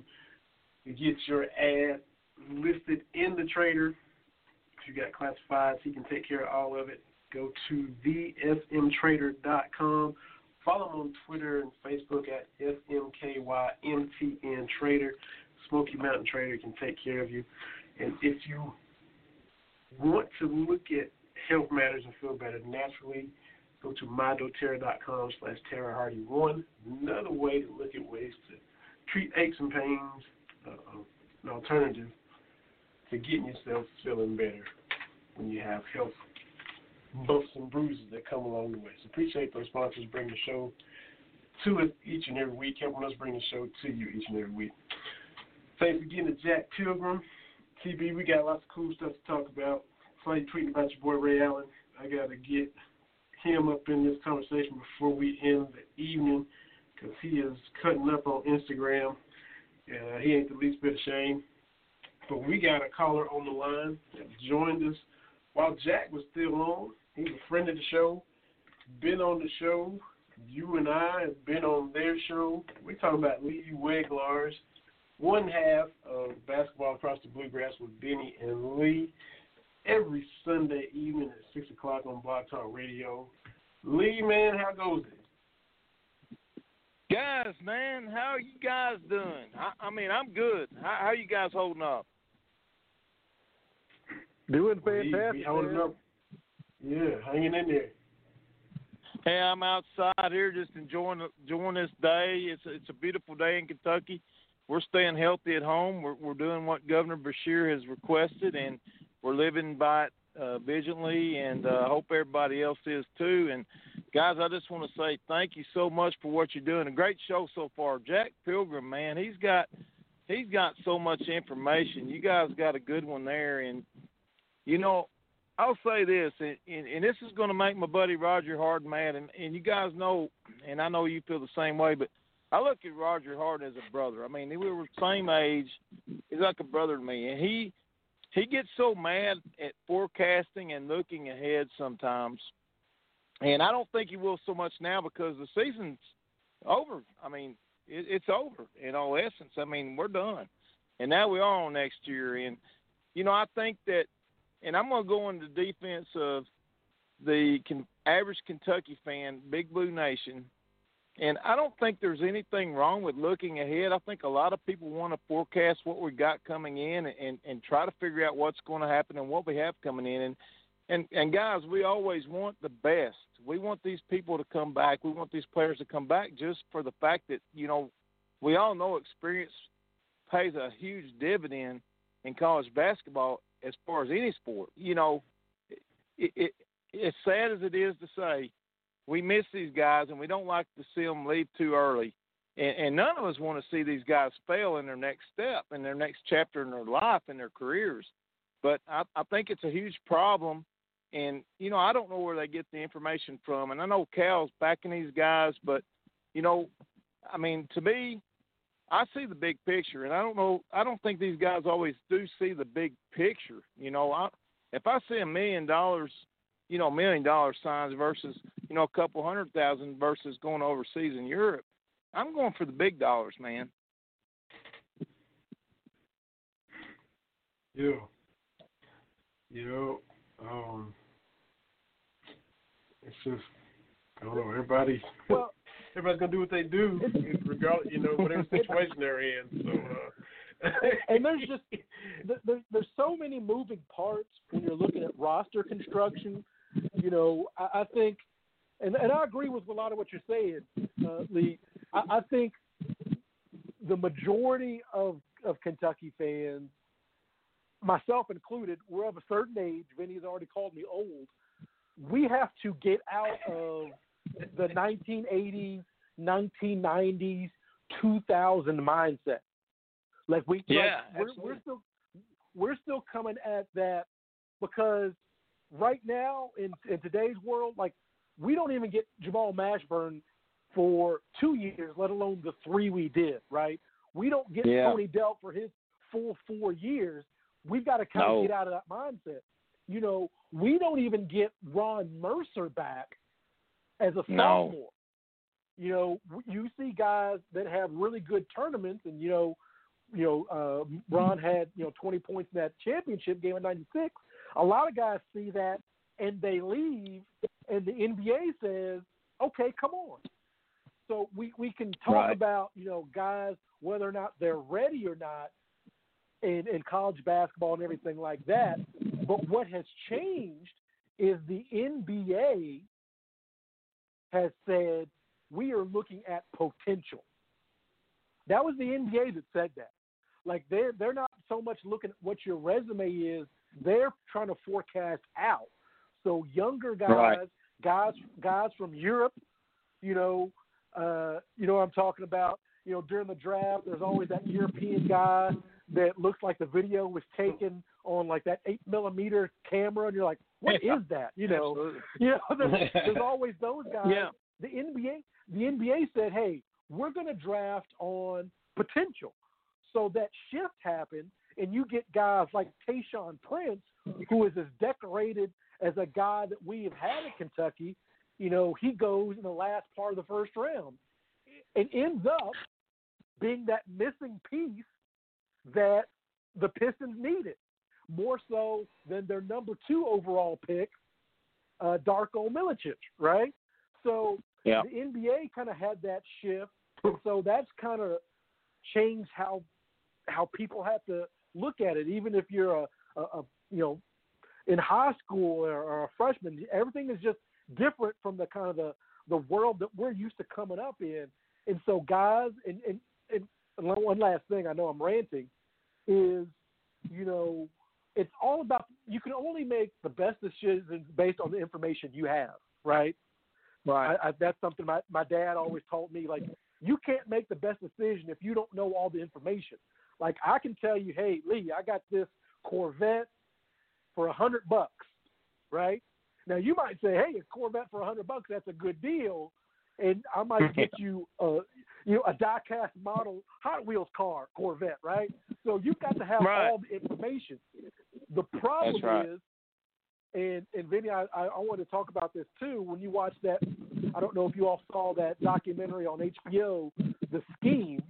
to get your ad listed in the trader. You got classifieds, he can take care of all of it. Go to thesmtrader.com. Follow him on Twitter and Facebook at SMKYMTN Trader. Smoky Mountain Trader can take care of you. And if you want to look at health matters and feel better naturally, go to mydoterra.com slash Terra Hardy one. Another way to look at ways to treat aches and pains, uh, an alternative to getting yourself feeling better when you have health bumps and bruises that come along the way. So appreciate those sponsors bringing the show to us each and every week, helping us bring the show to you each and every week. Thanks again to Jack Pilgrim. TB, we got lots of cool stuff to talk about. You tweeting about your boy Ray Allen. I got to get him up in this conversation before we end the evening because he is cutting up on Instagram. Uh, he ain't the least bit ashamed. But we got a caller on the line that joined us while Jack was still on. He's a friend of the show, been on the show. You and I have been on their show. We're talking about Lee Weglars, one half of Basketball Across the Bluegrass with Benny and Lee every Sunday evening at 6 o'clock on Blog Talk Radio. Lee, man, how goes it? Guys, man, how are you guys doing? I, I mean, I'm good. How, how you guys holding up? Doing fantastic. we holding up. Yeah, hanging in there. Hey, I'm outside here just enjoying enjoying this day. It's it's a beautiful day in Kentucky. We're staying healthy at home. We're we're doing what Governor Beshear has requested, and we're living by it uh, vigilantly. And uh, I hope everybody else is too. And guys, I just want to say thank you so much for what you're doing. A great show so far. Jack Pilgrim, man, he's got he's got so much information. You guys got a good one there, and you know I'll say this, and, and, and this is going to make my buddy Roger Harden mad, and, and you guys know, and I know you feel the same way, but I look at Roger Harden as a brother. I mean, we were the same age. He's like a brother to me, and he he gets so mad at forecasting and looking ahead sometimes, and I don't think he will so much now because the season's over. I mean, it, it's over in all essence. I mean, we're done, and now we are on next year, and you know, I think that and I'm going to go into defense of the average Kentucky fan, Big Blue Nation. And I don't think there's anything wrong with looking ahead. I think a lot of people want to forecast what we got coming in and, and try to figure out what's going to happen and what we have coming in. And, and and guys, we always want the best. We want these people to come back. We want these players to come back just for the fact that you know we all know experience pays a huge dividend in college basketball as far as any sport. You know, it, it, as sad as it is to say, we miss these guys and we don't like to see them leave too early. And, and none of us want to see these guys fail in their next step, in their next chapter in their life, in their careers. But I, I think it's a huge problem. And, you know, I don't know where they get the information from. And I know Cal's backing these guys, but, you know, I mean, to me, I see the big picture, and I don't know. I don't think these guys always do see the big picture. You know, I, if I see a million dollars, you know, million dollar signs versus you know a couple hundred thousand versus going overseas in Europe, I'm going for the big dollars, man. Yeah. Yeah. Um, it's just I don't know. Everybody, Well, everybody's gonna do what they do, regardless, you know, whatever situation they're in. So. Uh, and there's just th- there, there's so many moving parts when you're looking at roster construction. You know, I, I think and and I agree with a lot of what you're saying, uh, Lee. I, I think the majority of of Kentucky fans, myself included, we're of a certain age. Vinny's already called me old. We have to get out of the 1980s, 1990s, 2000 mindset. Like we, Yeah, like we're, we're absolutely. still we're still coming at that because right now in in today's world, like we don't even get Jamal Mashburn for two years, let alone the three we did. Right? We don't get Yeah. Tony Delk for his full four years. We've got to kind No. of get out of that mindset. You know, we don't even get Ron Mercer back as a No. sophomore. You know, you see guys that have really good tournaments, and you know, you know, uh, Ron had you know 20 points in that championship game in '96. A lot of guys see that and they leave, and the NBA says, "Okay, come on." So we we can talk Right. about you know guys whether or not they're ready or not in in college basketball and everything like that. But what has changed is the NBA has said we are looking at potential. That was the NBA that said that. Like they're they're not so much looking at what your resume is, they're trying to forecast out. So younger guys, Right. guys guys from Europe, you know, uh, you know what I'm talking about. You know, during the draft, there's always that European guy that looks like the video was taken on like that eight millimeter camera, and you're like, what is that? You know, Absolutely. you know, there's, there's always those guys. Yeah. The NBA, the NBA said, hey, we're going to draft on potential. So that shift happened, and you get guys like Tayshaun Prince, who is as decorated as a guy that we have had at Kentucky. You know, he goes in the last part of the first round and ends up being that missing piece that the Pistons needed, more so than their number two overall pick, uh, Darko Milicic, right? So Yeah. the NBA kind of had that shift, and so that's kind of changed how how people have to look at it. Even if you're a, a, a you know in high school or, or a freshman, everything is just different from the kind of the the world that we're used to coming up in. And so, guys, and and, and one last thing, I know I'm ranting, is you know it's all about you can only make the best decisions based on the information you have, right? Right. I, I, that's something my my dad always told me. Like, you can't make the best decision if you don't know all the information. Like, I can tell you, hey, Lee, I got this Corvette for a hundred bucks, right? Now you might say, hey, a Corvette for a hundred bucks, that's a good deal, and I might get you a you know a die-cast model Hot Wheels car Corvette, right? So you've got to have Right. all the information. The problem right. is, and and Vinny, I, I I want to talk about this too. When you watch that, I don't know if you all saw that documentary on HBO, The Scheme,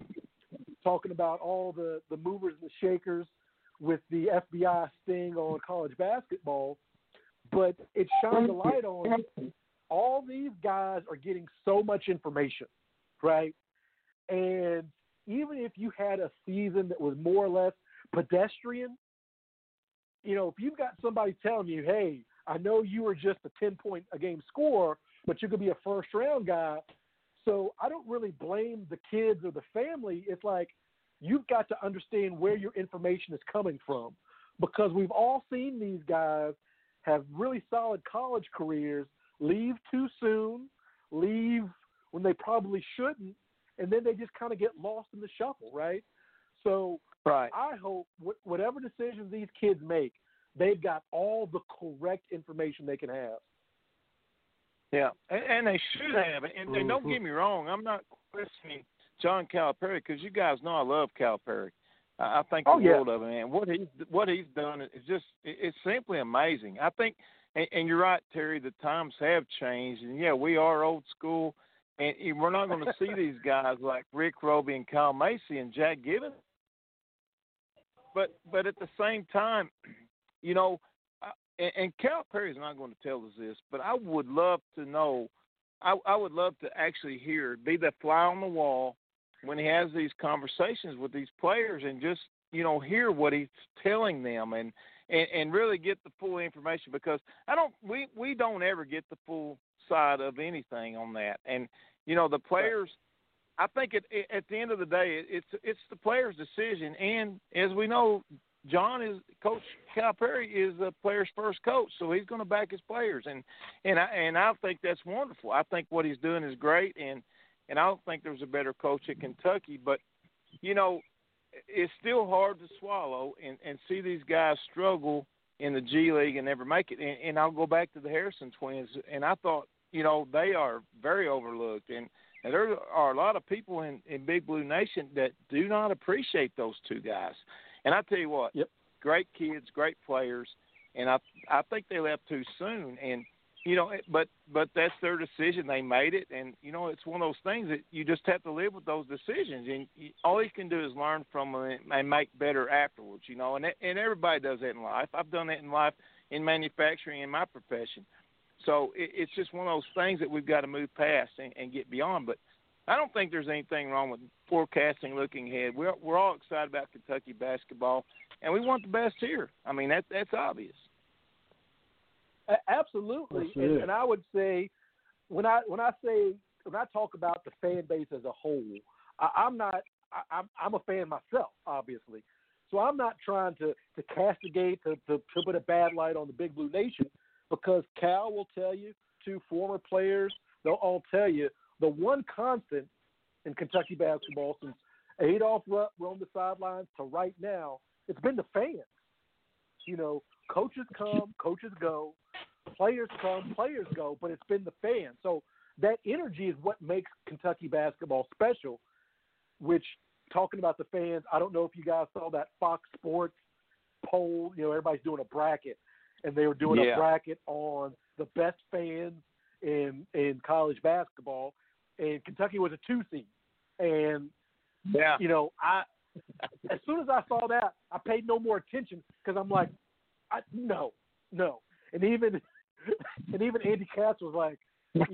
talking about all the the movers and the shakers with the FBI sting on college basketball. But it shines a light on all these guys are getting so much information, right? And even if you had a season that was more or less pedestrian, you know, if you've got somebody telling you, hey, I know you were just a 10 point a game scorer, but you could be a first round guy. So I don't really blame the kids or the family. It's like you've got to understand where your information is coming from because we've all seen these guys have really solid college careers leave too soon, leave when they probably shouldn't, and then they just kind of get lost in the shuffle, right? So Right. I hope wh- whatever decisions these kids make, they've got all the correct information they can have. Yeah, and, and they should have. And, and don't Mhm. get me wrong, I'm not questioning John Calipari because you guys know I love Calipari. I, I think Oh, the yeah. world of him, and what he's what he's done is just it- it's simply amazing. I think, and, and you're right, Terry. The times have changed, and yeah, we are old school, and, we're not going to see these guys like Rick Robey and Kyle Macy and Jack Givens. But but at the same time, you know, and, and Calipari's not going to tell us this, but I would love to know. I, I would love to actually hear, be the fly on the wall when he has these conversations with these players, and just you know hear what he's telling them, and and, and really get the full information because I don't we we don't ever get the full side of anything on that. And you know, the players. I think it, it, at the end of the day, it's it's the players' decision. And as we know, John is Coach Calipari is the player's first coach, so he's going to back his players, and and I and I think that's wonderful. I think what he's doing is great, and and I don't think there's a better coach at Kentucky. But you know, it's still hard to swallow and and see these guys struggle in the G League and never make it. And, and I'll go back to the Harrison twins, and I thought you know they are very overlooked, and and there are a lot of people in in Big Blue Nation that do not appreciate those two guys. And I tell you what, yep. great kids, great players, and I I think they left too soon. And you know, but but that's their decision. They made it, and you know, it's one of those things that you just have to live with those decisions. And you, all you can do is learn from them and make better afterwards. You know, and and everybody does that in life. I've done that in life in manufacturing in my profession. So it, it's just one of those things that we've got to move past and, and get beyond. But I don't think there's anything wrong with forecasting, looking ahead. We're we're all excited about Kentucky basketball, and we want the best here. I mean that that's obvious. Absolutely, and, and I would say when I when I say when I talk about the fan base as a whole, I, I'm not. I, I'm I'm a fan myself, obviously. So I'm not trying to to castigate to, to to put a bad light on the Big Blue Nation because Cal will tell you, two former players, they'll all tell you the one constant in Kentucky basketball since Adolph Rupp roamed the sidelines to right now, it's been the fans. You know, coaches come, coaches go, players come, players go, but it's been the fans. So that energy is what makes Kentucky basketball special. Which, talking about the fans, I don't know if you guys saw that Fox Sports poll. You know, everybody's doing a bracket, and they were doing yeah. a bracket on the best fans in in college basketball and Kentucky was a two seed. And yeah, you know, I as soon as I saw that, I paid no more attention because I'm like, I, no, no. And even and even Andy Katz was like,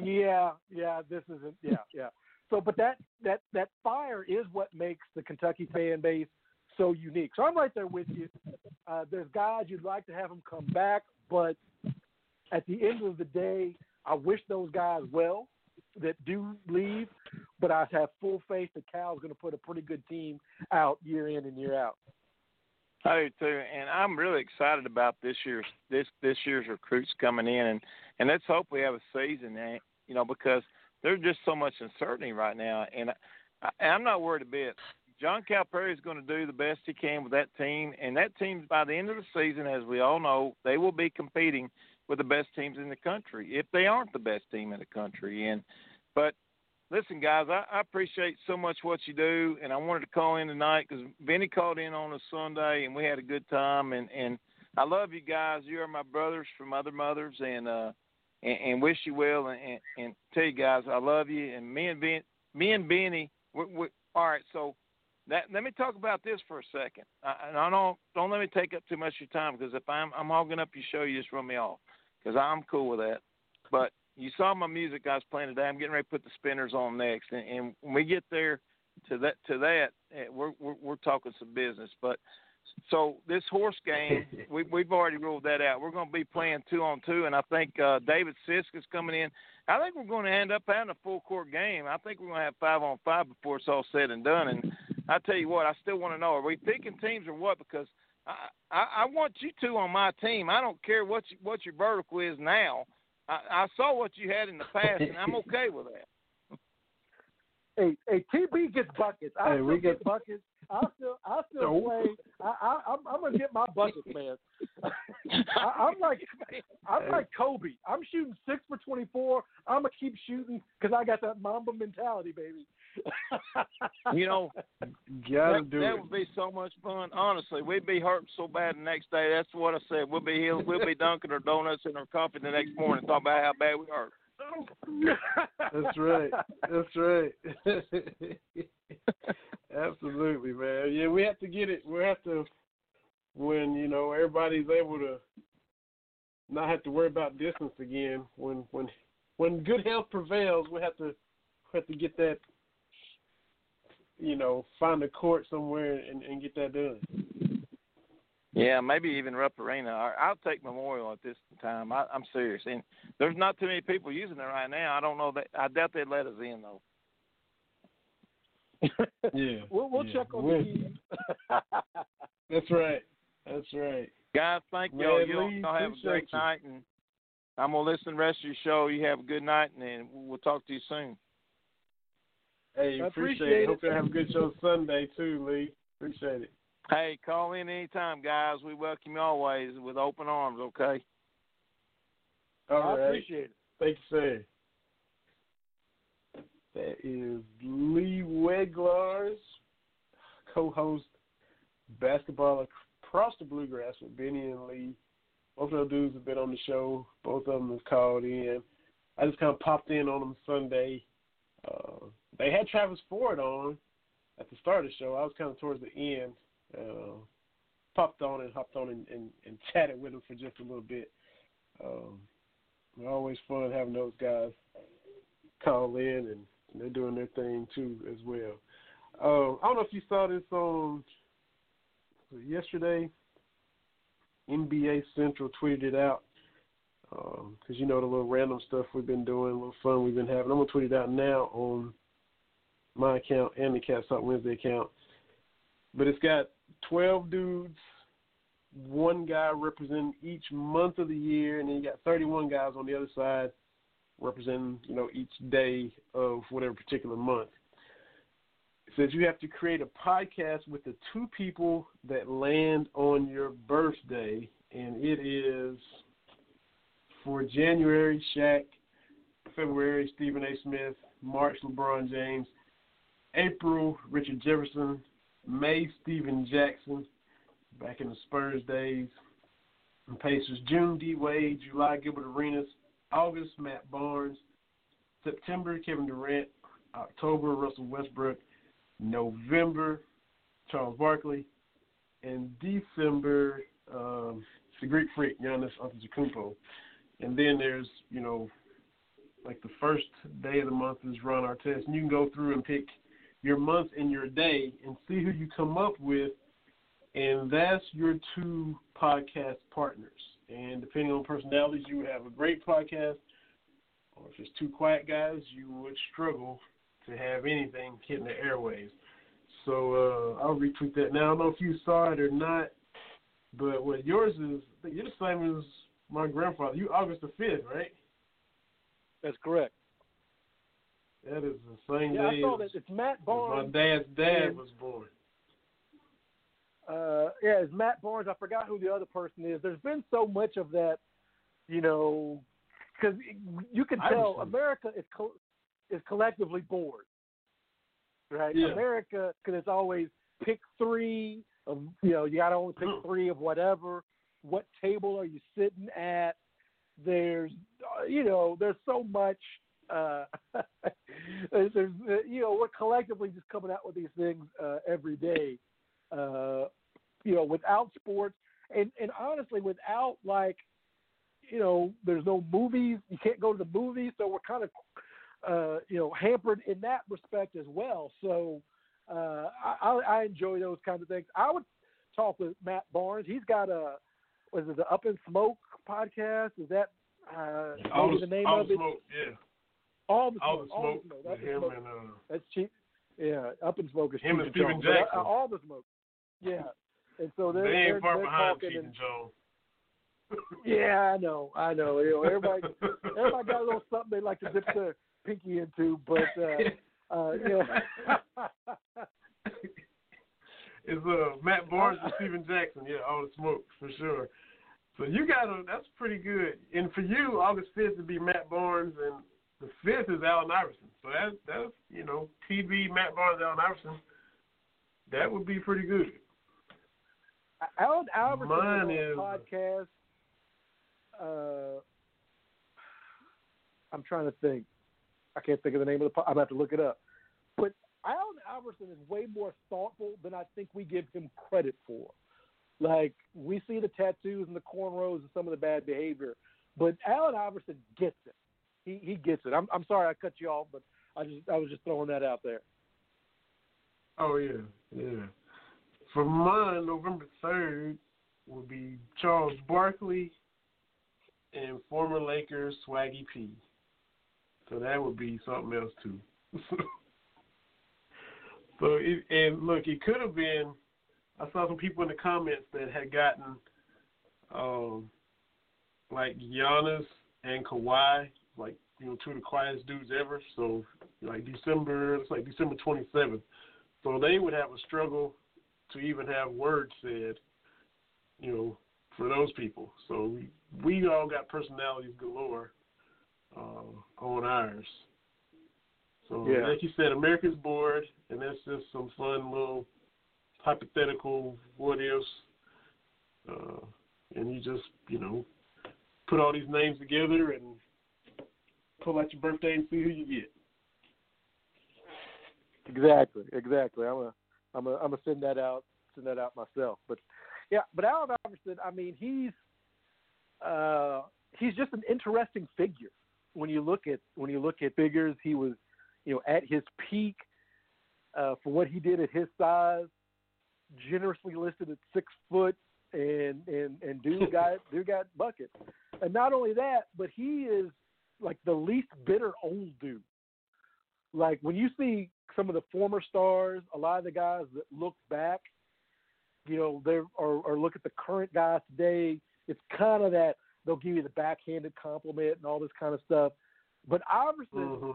yeah, yeah, this isn't, yeah, yeah. So, but that that that fire is what makes the Kentucky fan base so unique. So I'm right there with you. Uh, there's guys you'd like to have them come back, but at the end of the day, I wish those guys well that do leave, but I have full faith that Cal's going to put a pretty good team out year in and year out. I do too, and I'm really excited about this year's this this year's recruits coming in, and and let's hope we have a season, eh, you know, because there's just so much uncertainty right now, and I, I'm not worried a bit. John Calipari is going to do the best he can with that team, and that team by the end of the season, as we all know, they will be competing with the best teams in the country if they aren't the best team in the country. And but listen, guys, I, I appreciate so much what you do, and I wanted to call in tonight because Vinny called in on a Sunday, and we had a good time. And and I love you guys. You are my brothers from other mothers, and uh, and, and wish you well. And, and and tell you guys, I love you. And me and Ben, me and Benny, we're, we're, all right. So that let me talk about this for a second. I, I don't don't let me take up too much of your time because if I'm I'm hogging up your show, you just run me off because I'm cool with that. But you saw my music I was playing today. I'm getting ready to put the spinners on next, and, and when we get there to that to that, eh, we're we're, we're talking some business. But so this horse game, we, we've already ruled that out. We're going to be playing two on two, and I think uh, David Sisk is coming in. I think we're going to end up having a full court game. I think we're going to have five on five before it's all said and done. And I tell you what, I still want to know: are we picking teams or what? Because I, I, I want you two on my team. I don't care what you, what your vertical is now. I, I saw what you had in the past, and I'm okay with that. Hey, hey, TB gets buckets. I Hey, still we get get- buckets. I still, I still No. play. I, I, I'm, I'm gonna get my buckets, man. I, I'm like, I'm like Kobe. I'm shooting six for 24. I'm gonna keep shooting because I got that Mamba mentality, baby. You know, Gotta that, do that it. would be so much fun. Honestly, we'd be hurting so bad the next day. That's what I said. We'll be here, we'll be dunking our donuts in our coffee the next morning, talking about how bad we hurt. That's right. That's right. Absolutely, man. Yeah, we have to get it. We have to when you know everybody's able to not have to worry about distance again. When when when good health prevails, we have to we have to get that. You know, find a court somewhere and, and get that done. Yeah, maybe even Rupp Arena. I- I'll take Memorial at this time. I, I'm serious, and there's not too many people using it right now. I don't know that. I doubt they'd let us in though. Yeah. we'll we'll yeah. check on We'll- the. That's right. That's right. Guys, thank y'all. You Lee, all have a great you. night, and I'm gonna listen to the rest of your show. You have a good night, and then we'll talk to you soon. Hey, appreciate, appreciate it. it. Hope you have a good show Sunday too, Lee. Appreciate it. Hey, call in anytime, guys. We welcome you always with open arms. Okay. All I right. appreciate it. Thank you, sir. That is Lee Weglars, co-host basketball across the bluegrass with Benny and Lee. Both of those dudes have been on the show. Both of them have called in. I just kind of popped in on them Sunday. Uh, they had Travis Ford on at the start of the show. I was kind of towards the end. Uh, popped on and hopped on and, and, and chatted with him for just a little bit. Um, always fun having those guys call in and they're doing their thing too as well. Um, I don't know if you saw this on yesterday. NBA Central tweeted it out because you know the little random stuff we've been doing, a little fun we've been having. I'm gonna tweet it out now on my account and the Cat Talk Wednesday account. But it's got 12 dudes, one guy representing each month of the year, and then you got 31 guys on the other side representing, you know, each day of whatever particular month. It says you have to create a podcast with the two people that land on your birthday, and it is for January, Shaq, February, Stephen A. Smith, March, LeBron James, April, Richard Jefferson, May, Stephen Jackson, back in the Spurs days, and Pacers, June, D. Wade, July, Gilbert Arenas, August, Matt Barnes, September, Kevin Durant, October, Russell Westbrook, November, Charles Barkley, and December, um, the Greek Freak, Giannis Antetokounmpo. And then there's, you know, like the first day of the month is Ron Artest, and you can go through and pick your month and your day and see who you come up with, and that's your two podcast partners. And depending on personalities, you would have a great podcast, or if it's two quiet guys, you would struggle to have anything hitting the airways. So uh, I'll retweet that. Now I don't know if you saw it or not, but what yours is, you're the same as my grandfather. You August the fifth, right? That's correct. That is the same Yeah, day I saw that. It's Matt Barnes. my dad's dad and- was born. Uh, yeah, it's Matt Barnes. I forgot who the other person is. There's been so much of that, you know, because you can tell America is co- is collectively bored, right? Yeah. America, because it's always pick three of you know you got to only pick Hmm. three of whatever. What table are you sitting at? There's, uh, you know, there's so much. Uh, there's, there's, you know, we're collectively just coming out with these things uh, every day. Uh, you know, without sports, and and honestly, without like, you know, there's no movies. You can't go to the movies, so we're kind of, uh, you know, hampered in that respect as well. So, uh, I, I enjoy those kinds of things. I would talk with Matt Barnes. He's got a, was it the Up in Smoke podcast? Is that uh, maybe the, the name of it? smoke, yeah. All the All the smoke. smoke All the smoke. in him smoke. and uh, That's cheap. Yeah, up in smoke is Him Cheech and Steven Chong, but, uh, Jackson. all the smoke. Yeah, and so they're they ain't far behind Cheech and and Jones. yeah, I know, I know. You know, everybody everybody got a little something they like to dip their pinky into, but uh, uh, yeah. it's uh Matt Barnes and Stephen Jackson. Yeah, all the smoke for sure. So you got to that's pretty good. And for you, August fifth would be Matt Barnes, and the fifth is Allen Iverson. So that's that's you know TV Matt Barnes, Allen Iverson. That would be pretty good. Allen Iverson Mine is podcast. Uh, I'm trying to think. I can't think of the name of the. I'm gonna have to look it up. But Allen Iverson is way more thoughtful than I think we give him credit for. Like we see the tattoos and the cornrows and some of the bad behavior, but Allen Iverson gets it. He he gets it. I'm I'm sorry I cut you off, but I just I was just throwing that out there. Oh yeah, yeah. For mine, November third, would be Charles Barkley and former Lakers Swaggy P. So that would be something else too. so it, and look, it could have been. I saw some people in the comments that had gotten, um, like Giannis and Kawhi, like you know, two of the quietest dudes ever. So like December, it's like December twenty seventh. So they would have a struggle to even have words said, you know, for those people. So we, we all got personalities galore uh, on ours. So Yeah. like you said, America's bored, and that's just some fun little hypothetical what ifs. Uh, and you just you know put all these names together and pull out your birthday and see who you get. Exactly, exactly. I'm a, I'm a, I'm gonna send that out, send that out myself. But yeah, but Allen Iverson, I mean, he's, uh, he's just an interesting figure when you look at when you look at figures. He was, you know, at his peak uh, for what he did at his size, generously listed at six foot, and and and dude got dude got buckets. And not only that, but he is like the least bitter old dude like when you see some of the former stars, a lot of the guys that look back, you know, they're or, or look at the current guys today, it's kind of that they'll give you the backhanded compliment and all this kind of stuff. But Iverson, Mhm.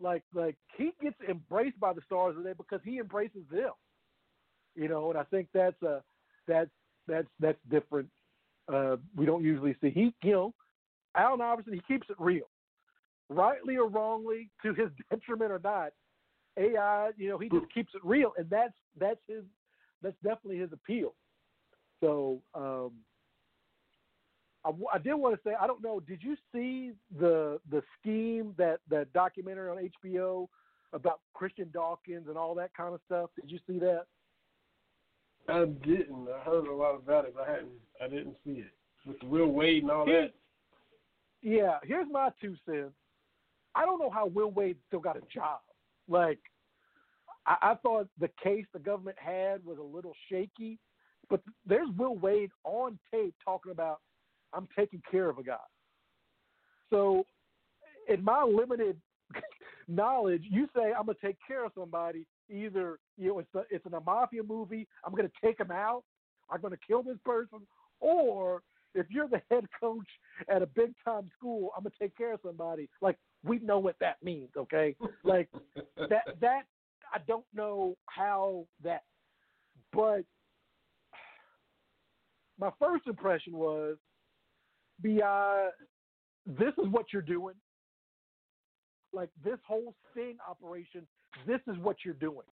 like like he gets embraced by the stars today because he embraces them. You know, and I think that's a that's that's that's different. Uh, we don't usually see he you know, Allen Iverson he keeps it real rightly or wrongly, to his detriment or not, AI, you know, he just keeps it real, and that's that's his that's definitely his appeal. So um, I, I did want to say I don't know. Did you see the the scheme that that documentary on HBO about Christian Dawkins and all that kind of stuff? Did you see that? I didn't. I heard a lot about it, but I hadn't. I didn't see it with Will Wade and all that. Yeah, here's my two cents. I don't know how Will Wade still got a job. Like, I, I thought the case the government had was a little shaky, but there's Will Wade on tape talking about I'm taking care of a guy. So, in my limited knowledge, you say I'm gonna take care of somebody. Either you know it's a, it's in a mafia movie. I'm gonna take him out. I'm gonna kill this person, or if you're the head coach at a big time school, I'm gonna take care of somebody. Like we know what that means, okay? Like that that I don't know how that but my first impression was beyond this is what you're doing. Like this whole sting operation, this is what you're doing.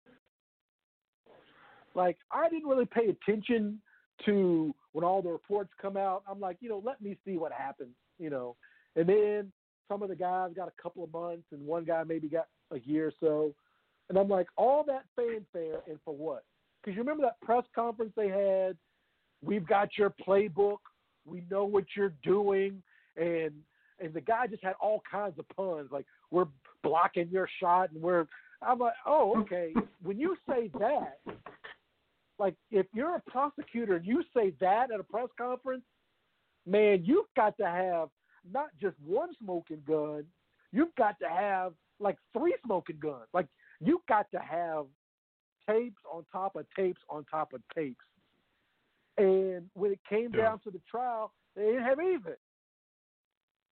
Like I didn't really pay attention to when all the reports come out. I'm like, you know, let me see what happens, you know. And then some of the guys got a couple of months, and one guy maybe got a year or so. And I'm like, all that fanfare, and for what? Because you remember that press conference they had? We've got your playbook. We know what you're doing, and and the guy just had all kinds of puns like we're blocking your shot, and we're. I'm like, oh, okay. when you say that, like if you're a prosecutor and you say that at a press conference, man, you've got to have not just one smoking gun, you've got to have like three smoking guns. Like you've got to have tapes on top of tapes on top of tapes. And when it came Yeah. down to the trial, they didn't have anything.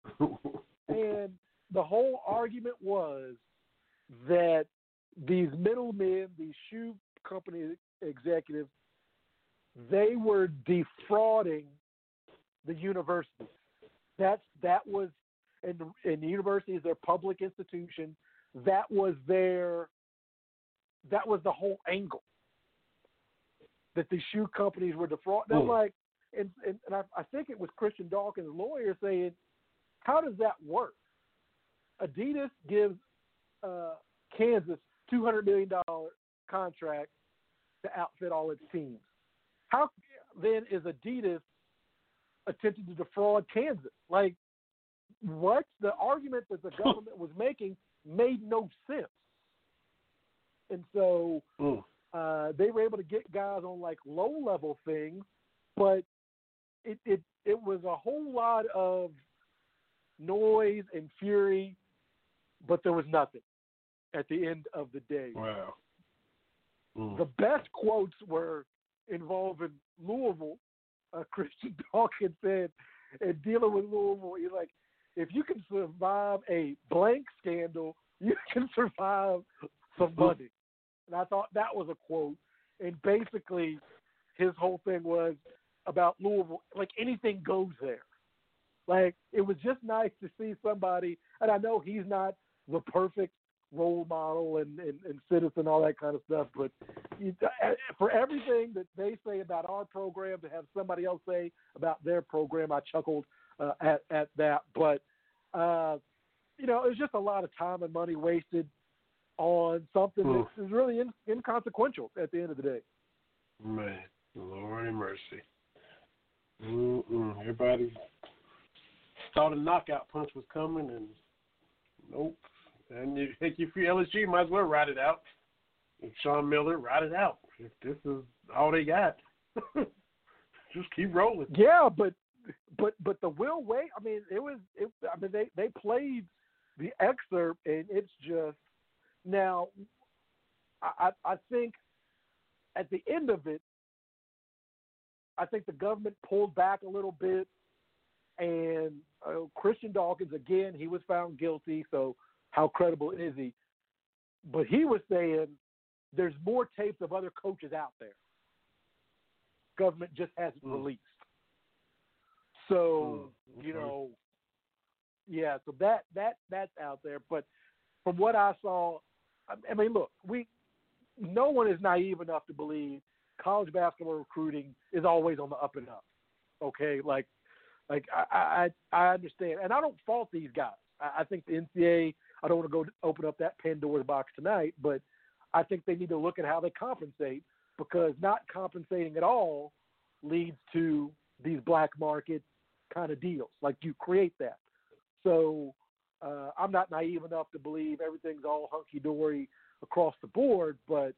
And the whole argument was that these middlemen, these shoe company executives, they were defrauding the university. That's that was, and and the university is their public institution. That was their, that was the whole angle. That the shoe companies were defrauding. I'm Hmm. like, and and, and I, I think it was Christian Dawkins' lawyer saying, how does that work? Adidas gives uh, Kansas two hundred million dollar contract to outfit all its teams. How then is Adidas attempting to defraud Kansas? Like, what the argument that the government was making made no sense. And so Mm. uh, they were able to get guys on like low level things, but it it it was a whole lot of noise and fury, but there was nothing at the end of the day. Wow. Mm. The best quotes were involving Louisville. Uh, Christian Dawkins said, and dealing with Louisville, he's like, if you can survive a blank scandal, you can survive some money. And I thought that was a quote. And basically, his whole thing was about Louisville, like anything goes there. Like it was just nice to see somebody, and I know he's not the perfect role model and, and, and citizen, all that kind of stuff. But you, uh, for everything that they say about our program, to have somebody else say about their program, I chuckled uh, at at that. But uh, you know, it was just a lot of time and money wasted on something Hmm. that is really in, inconsequential at the end of the day. Man, Lord have mercy. Mm-mm. Everybody thought a knockout punch was coming, and nope. And you, if you're LSG, might as well ride it out. If Sean Miller, ride it out. If this is all they got, just keep rolling. Yeah, but but but the Will Wade. I mean, it was. It, I mean, they they played the excerpt, and it's just now. I I I think at the end of it, I think the government pulled back a little bit, and uh, Christian Dawkins again, he was found guilty. So how credible is he? But he was saying there's more tapes of other coaches out there. Government just hasn't Mm. released. So Mm, you know, yeah. So that that that's out there. But from what I saw, I, I mean, look, we no one is naive enough to believe college basketball recruiting is always on the up and up. Okay, like like I I, I understand, and I don't fault these guys. I, I think the NCAA. I don't want to go open up that Pandora's box tonight, but I think they need to look at how they compensate because not compensating at all leads to these black market kind of deals. Like you create that. So uh, I'm not naive enough to believe everything's all hunky dory across the board, but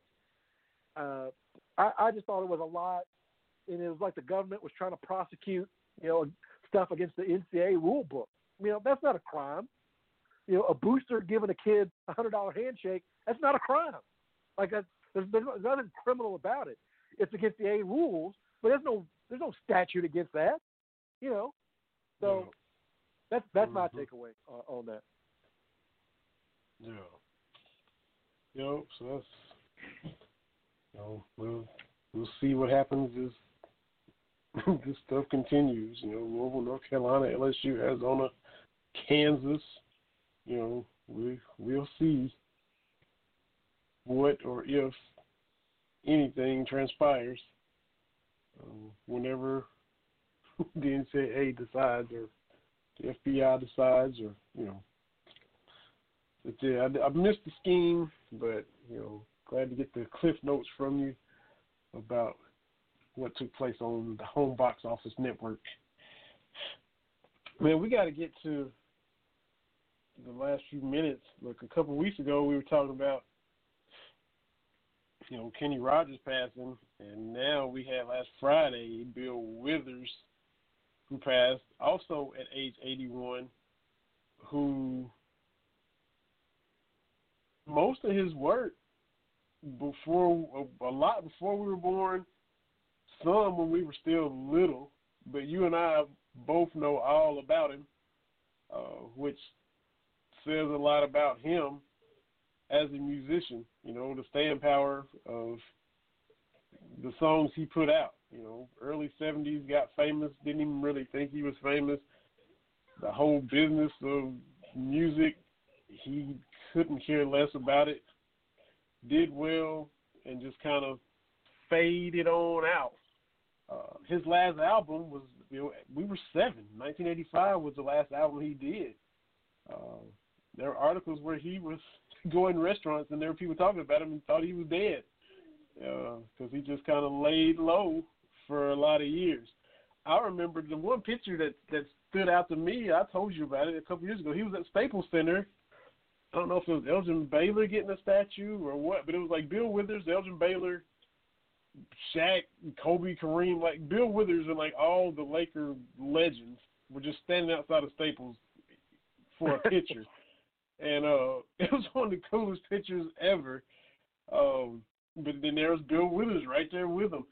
uh, I, I just thought it was a lot, and it was like the government was trying to prosecute, you know, stuff against the NCAA rule book. You know, that's not a crime. You know, a booster giving a kid a hundred dollar handshake, that's not a crime. Like that, there's, there's nothing criminal about it. It's against the A rules, but there's no there's no statute against that. You know, so that's that's my Mhm. takeaway uh, on that. Yeah. Yep. So that's you know we'll we'll see what happens as this stuff continues. You know, Louisville, North Carolina, LSU, Arizona, Kansas. You know, we we'll see what or if anything transpires um, whenever the NCAA decides or the FBI decides or you know but yeah, I, I missed the scheme, but you know, glad to get the cliff notes from you about what took place on the home box office network. Man, we got to get to the last few minutes. Look, a couple weeks ago we were talking about you know Kenny Rogers passing, and now we had last Friday Bill Withers, who passed also at age 81, who most of his work before a lot before we were born, some when we were still little, but you and I both know all about him, uh, which says a lot about him as a musician. You know, the staying power of the songs he put out. You know, early '70s got famous, didn't even really think he was famous. The whole business of music, he couldn't care less about it. Did well and just kind of faded on out. Uh, his last album was you know, we were seven. 1985 was the last album he did. Uh, there were articles where he was going to restaurants and there were people talking about him and thought he was dead because he just kind of laid low for a lot of years. I remember the one picture that that stood out to me. I told you about it a couple years ago. He was at Staples Center. I don't know if it was Elgin Baylor getting a statue or what, but it was like Bill Withers, Elgin Baylor, Shaq, Kobe, Kareem, like Bill Withers, and like all the Laker legends were just standing outside of Staples for a picture, and uh, it was one of the coolest pictures ever. Um, but then there was Bill Withers right there with him.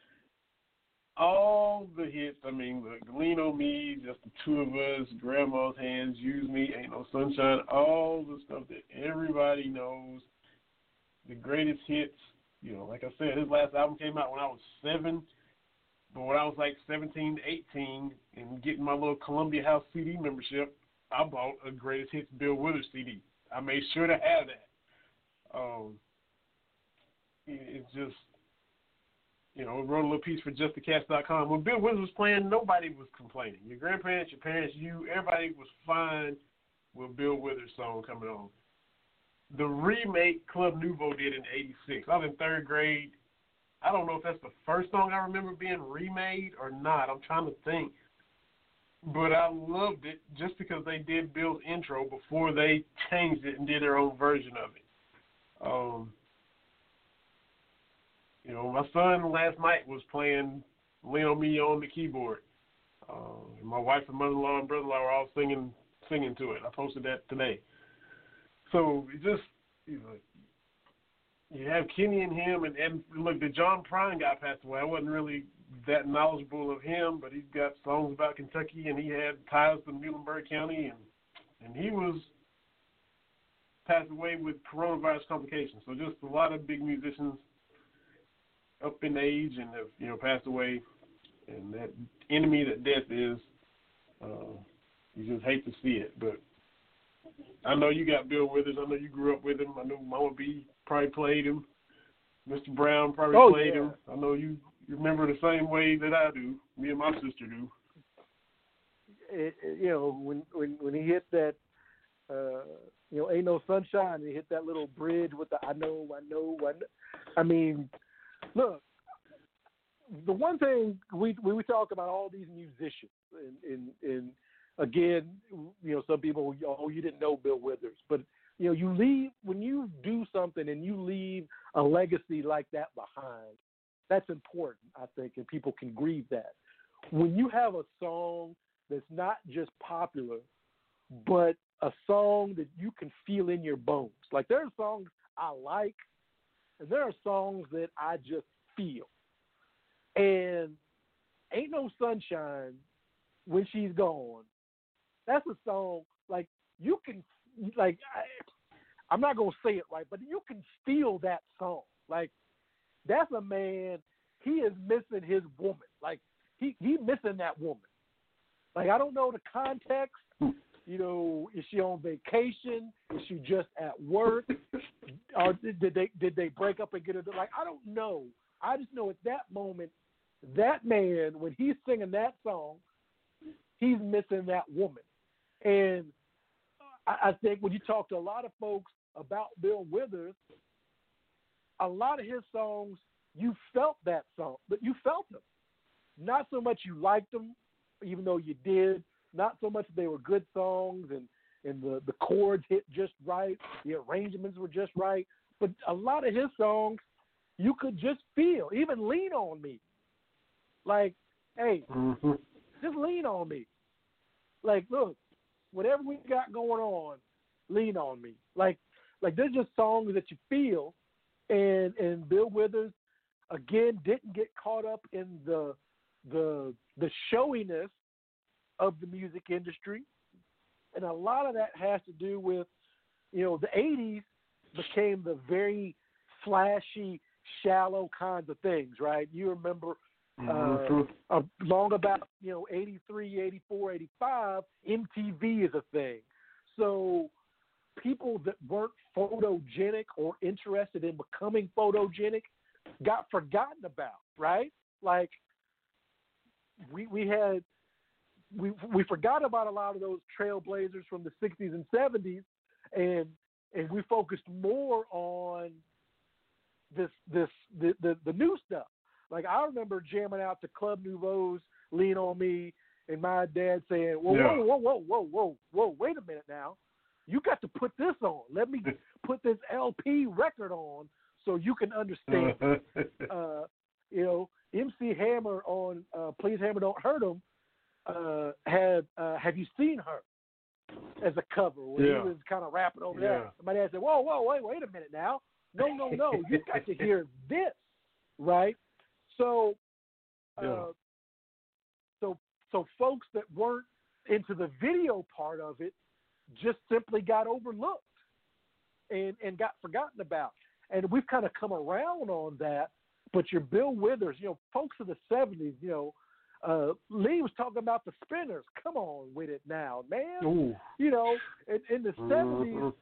All the hits, I mean, the Lean on Me, just the two of us, Grandma's Hands, Use Me, Ain't No Sunshine, all the stuff that everybody knows. The greatest hits, you know, like I said, his last album came out when I was seven. But when I was like 17, 18, and getting my little Columbia House CD membership, I bought a Greatest Hits Bill Withers CD. I made sure to have that. Um, it, it's just, you know, wrote a little piece for justthecast.com. When Bill Withers was playing, nobody was complaining. Your grandparents, your parents, you, everybody was fine with Bill Withers' song coming on. The remake Club Nouveau did in '86. I was in third grade. I don't know if that's the first song I remember being remade or not. I'm trying to think. But I loved it just because they did Bill's intro before they changed it and did their own version of it. Um, you know, my son last night was playing "Lean on Me" on the keyboard. Uh, my wife and mother-in-law and brother-in-law were all singing singing to it. I posted that today. So it just you know, you have Kenny and him, and, and look, the John Prine guy passed away. I wasn't really that knowledgeable of him, but he's got songs about Kentucky, and he had ties to Muhlenberg County, and and he was passed away with coronavirus complications. So just a lot of big musicians up in age and have you know passed away, and that enemy that death is, uh, you just hate to see it. But I know you got Bill Withers. I know you grew up with him. I know Mama B probably played him. Mr. Brown probably Oh, played yeah. him. I know you you remember the same way that I do. Me and my sister do. it, you know, when when when he hit that, uh, you know, ain't no sunshine. He hit that little bridge with the I know, I know, I know. I mean, look, the one thing we we, we talk about all these musicians, and, and and again, you know, some people, oh, you didn't know Bill Withers, but you know, you leave when you do something and you leave a legacy like that behind. That's important, I think, and people can grieve that. When you have a song that's not just popular, but a song that you can feel in your bones. Like there are songs I like, and there are songs that I just feel. And Ain't No Sunshine when she's gone. That's a song like you can like I, I'm not gonna say it right, but you can feel that song. Like that's a man. He is missing his woman. Like he he missing that woman. Like I don't know the context. You know, is she on vacation? Is she just at work? or did, did they did they break up and get it? Like I don't know. I just know at that moment, that man when he's singing that song, he's missing that woman. And I, I think when you talk to a lot of folks about Bill Withers, a lot of his songs, you felt that song, but you felt them. Not so much you liked them, even though you did. Not so much they were good songs and and the the chords hit just right, the arrangements were just right. But a lot of his songs, you could just feel. Even "Lean on Me," like, hey, Mm-hmm. just lean on me. Like, look, whatever we got going on, lean on me. Like, like there's just songs that you feel, and and Bill Withers again didn't get caught up in the the the showiness of the music industry, and a lot of that has to do with, you know, the '80s became the very flashy, shallow kinds of things, right? You remember Mm-hmm. uh, long about you know 83 84 85 mtv is a thing so people that weren't photogenic or interested in becoming photogenic got forgotten about right like we we had we we forgot about a lot of those trailblazers from the 60s and 70s and and we focused more on this this the the, the new stuff like I remember jamming out to Club Nouveau's "Lean on Me," and my dad saying, "Whoa, Yeah. whoa, whoa, whoa, whoa, whoa, whoa! Wait a minute now. You got to put this on. Let me put this LP record on so you can understand." uh, you know, MC Hammer on uh, "Please Hammer Don't Hurt 'Em" uh, had uh, "Have You Seen Her" as a cover where Yeah. he was kind of rapping over Yeah. that. Somebody said, "Whoa, whoa, wait, wait a minute now! No, no, no! You've got to hear this, right?" So, uh, Yeah. so, so folks that weren't into the video part of it just simply got overlooked and and got forgotten about. And we've kind of come around on that. But your Bill Withers, you know, folks of the '70s, you know, uh, Lee was talking about the Spinners. Come on with it now, man. Ooh. You know, in, in the '70s, Mhm.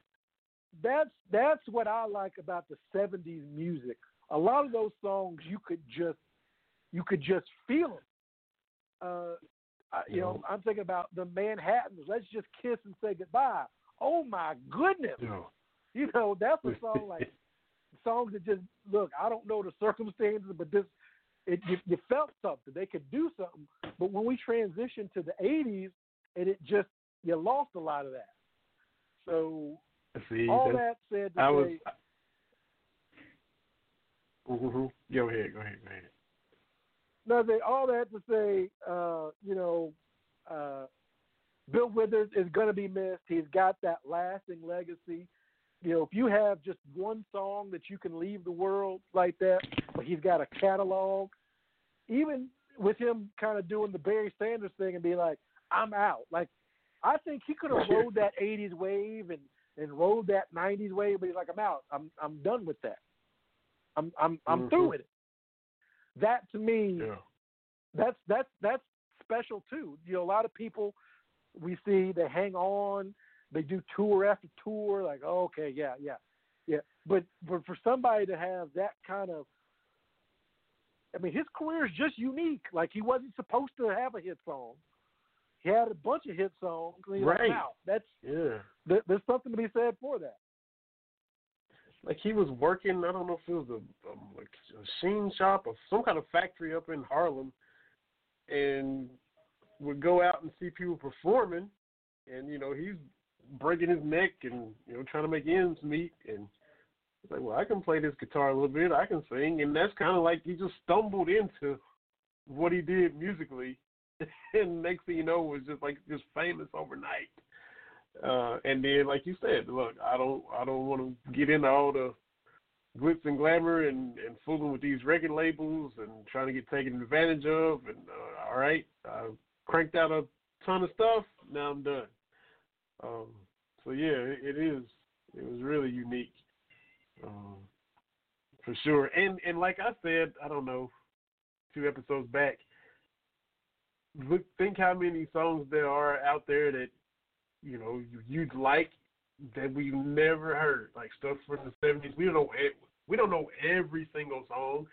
that's that's what I like about the '70s music. A lot of those songs you could just you could just feel them. Uh, I- you know, I'm thinking about the Manhattans. Let's just kiss and say goodbye. Oh my goodness! Yeah. You know, that's a song like songs that just look. I don't know the circumstances, but this it you, you felt something. They could do something. But when we transitioned to the '80s, and it just you lost a lot of that. So See, all that said, I was. say, Mm-hmm. Go ahead. Go ahead. Go ahead. Nothing. All that to say, uh, you know, uh, Bill Withers is going to be missed. He's got that lasting legacy. You know, if you have just one song that you can leave the world like that, but he's got a catalog, even with him kind of doing the Barry Sanders thing and being like, I'm out. Like, I think he could have rode that 80s wave and, and rode that 90s wave, but he's like, I'm out. I'm, I'm done with that. I'm, I'm, I'm through Mhm. with it. That to me, Yeah. that's that's that's special too. You know, a lot of people we see they hang on, they do tour after tour, like oh, okay, yeah, yeah, yeah. But but for somebody to have that kind of, I mean, his career is just unique. Like he wasn't supposed to have a hit song. He had a bunch of hit songs. He's like, Right. wow, that's Yeah. there, there's something to be said for that. Like he was working. I don't know if it was a a machine shop or some kind of factory up in Harlem, and would go out and see people performing, and you know he's breaking his neck and you know trying to make ends meet, and like, well, I can play this guitar a little bit, I can sing, and that's kind of like he just stumbled into what he did musically, and next thing you know, was just like just famous overnight. Uh, and then, like you said, look, I don't, I don't want to get into all the glitz and glamour and and fooling with these record labels and trying to get taken advantage of. And uh, all right, I cranked out a ton of stuff. Now I'm done. Um, so yeah, it, it is. It was really unique, um, for sure. And and like I said, I don't know, two episodes back. Look, think how many songs there are out there that you know you, you'd like that we've never heard, like stuff from the seventies. We don't know we don't know every single song.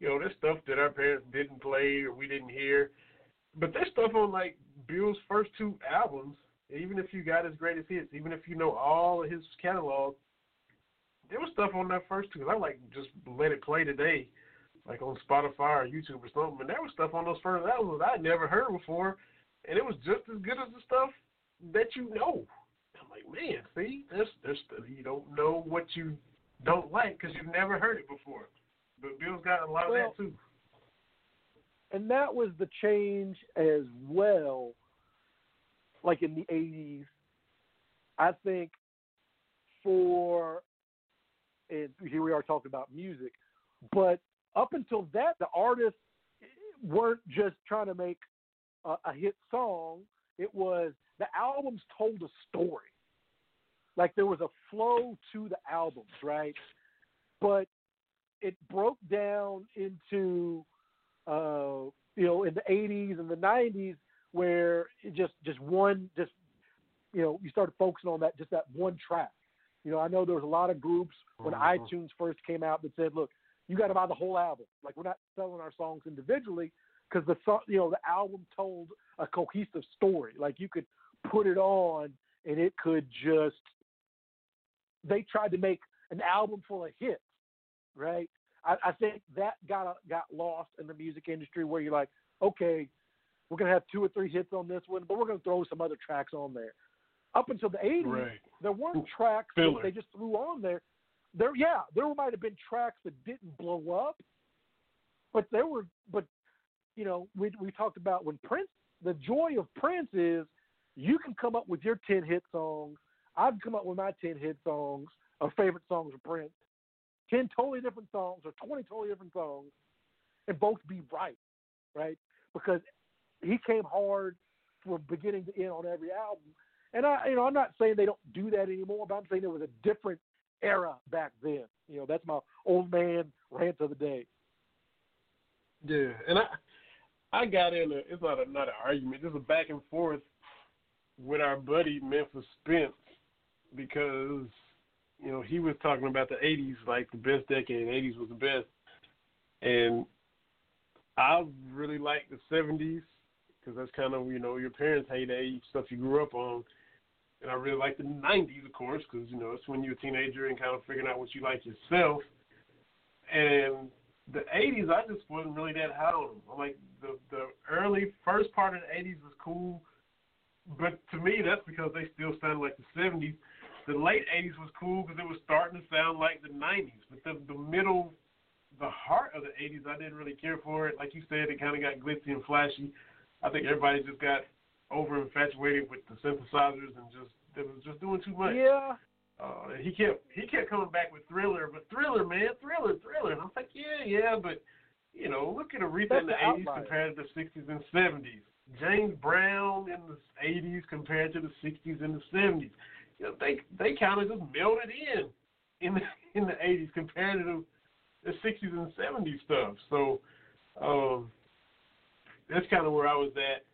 You know, there's stuff that our parents didn't play or we didn't hear. But there's stuff on like Bill's first two albums. Even if you got his greatest hits, even if you know all of his catalog, there was stuff on that first two. I like just let it play today, like on Spotify or YouTube or something. And there was stuff on those first albums I'd never heard before, and it was just as good as the stuff that you know. I'm like, man, see, there's there's you don't know what you don't like because you've never heard it before. But Bill's got a lot of that too. and that was the change as well like in the 80s i think for and here we are talking about music but up until that the artists weren't just trying to make a, a hit song it was the albums told a story like there was a flow to the albums right but it broke down into uh, you know, in the '80s and the '90s, where it just just one just you know you started focusing on that just that one track. You know, I know there was a lot of groups when Mhm. iTunes first came out that said, "Look, you got to buy the whole album. Like we're not selling our songs individually because the you know the album told a cohesive story. Like you could put it on and it could just they tried to make an album full of hits, right? I, I think that got got lost in the music industry where you're like, okay, we're gonna have two or three hits on this one, but we're gonna throw some other tracks on there. Up until the '80s, Right. there weren't tracks that they just threw on there. There, yeah, there might have been tracks that didn't blow up, But there were, but you know, we we talked about when Prince. The joy of Prince is you can come up with your ten hit songs. I've come up with my ten hit songs or favorite songs of Prince. Ten totally different songs or twenty totally different songs, and both be right, right? Because he came hard from beginning to end on every album. And I, you know, I'm not saying they don't do that anymore, but I'm saying there was a different era back then. You know, that's my old man rant of the day. Yeah, and I I got in a it's not a not an argument, just a back and forth with our buddy Memphis Spence because you know he was talking about the '80s like the best decade. The '80s was the best, and I really like the '70s because that's kind of you know your parents' heyday stuff you grew up on. And I really like the '90s, of course, because you know it's when you're a teenager and kind of figuring out what you like yourself. And the '80s, I just wasn't really that high on them. Like the the early first part of the '80s was cool, but to me that's because they still sounded like the '70s. The late '80s was cool because it was starting to sound like the '90s, but the the middle, the heart of the '80s, I didn't really care for it. Like you said, it kind of got glitzy and flashy. I think everybody just got over infatuated with the synthesizers and just it was just doing too much. Yeah. Uh, he kept he kept coming back with Thriller, but Thriller, man, Thriller, Thriller. And I'm like, yeah, yeah, but you know, look at Aretha in the the 80s compared to the 60s and 70s. James Brown in the 80s compared to the 60s and the 70s. You know, they they kind of just melded in in the, in the 80s compared to the, the 60s and 70s stuff. So um, that's kind of where I was at.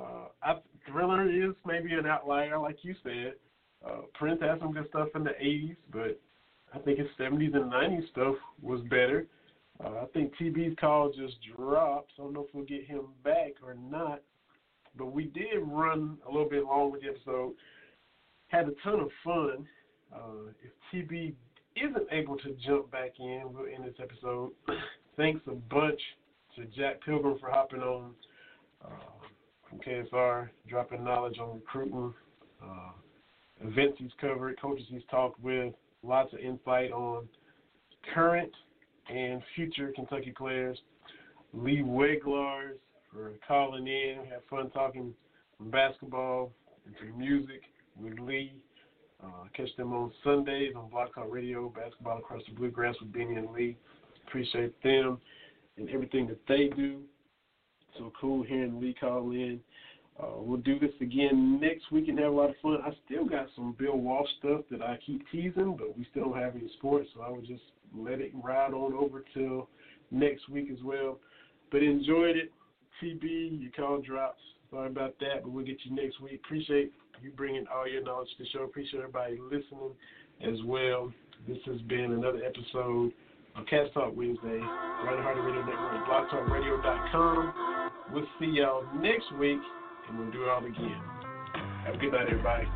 Uh, I, Thriller is maybe an outlier, like you said. Uh, Prince had some good stuff in the 80s, but I think his 70s and 90s stuff was better. Uh, I think TB's call just dropped. So I don't know if we'll get him back or not. But we did run a little bit long with the episode. Had a ton of fun. Uh, if TB isn't able to jump back in, we'll end this episode. Thanks a bunch to Jack Pilgrim for hopping on uh, from KSR, dropping knowledge on recruiting, uh, events he's covered, coaches he's talked with, lots of insight on current and future Kentucky players. Lee Weglars for calling in. We had fun talking basketball and some music with Lee. Uh, catch them on Sundays on Blog Talk Radio, Basketball Across the Bluegrass with Benny and Lee. Appreciate them and everything that they do. So cool hearing Lee call in. Uh, we'll do this again next week and have a lot of fun. I still got some Bill Walsh stuff that I keep teasing, but we still don't have any sports, so I would just let it ride on over till next week as well. But enjoyed it. TB, your call drops. Sorry about that, but we'll get you next week. Appreciate you bringing all your knowledge to the show. Appreciate everybody listening as well. This has been another episode of Cats Talk Wednesday, right on Hardy Radio Network, blogtalkradio.com. We'll see y'all next week, and we'll do it all again. Have a good night, everybody.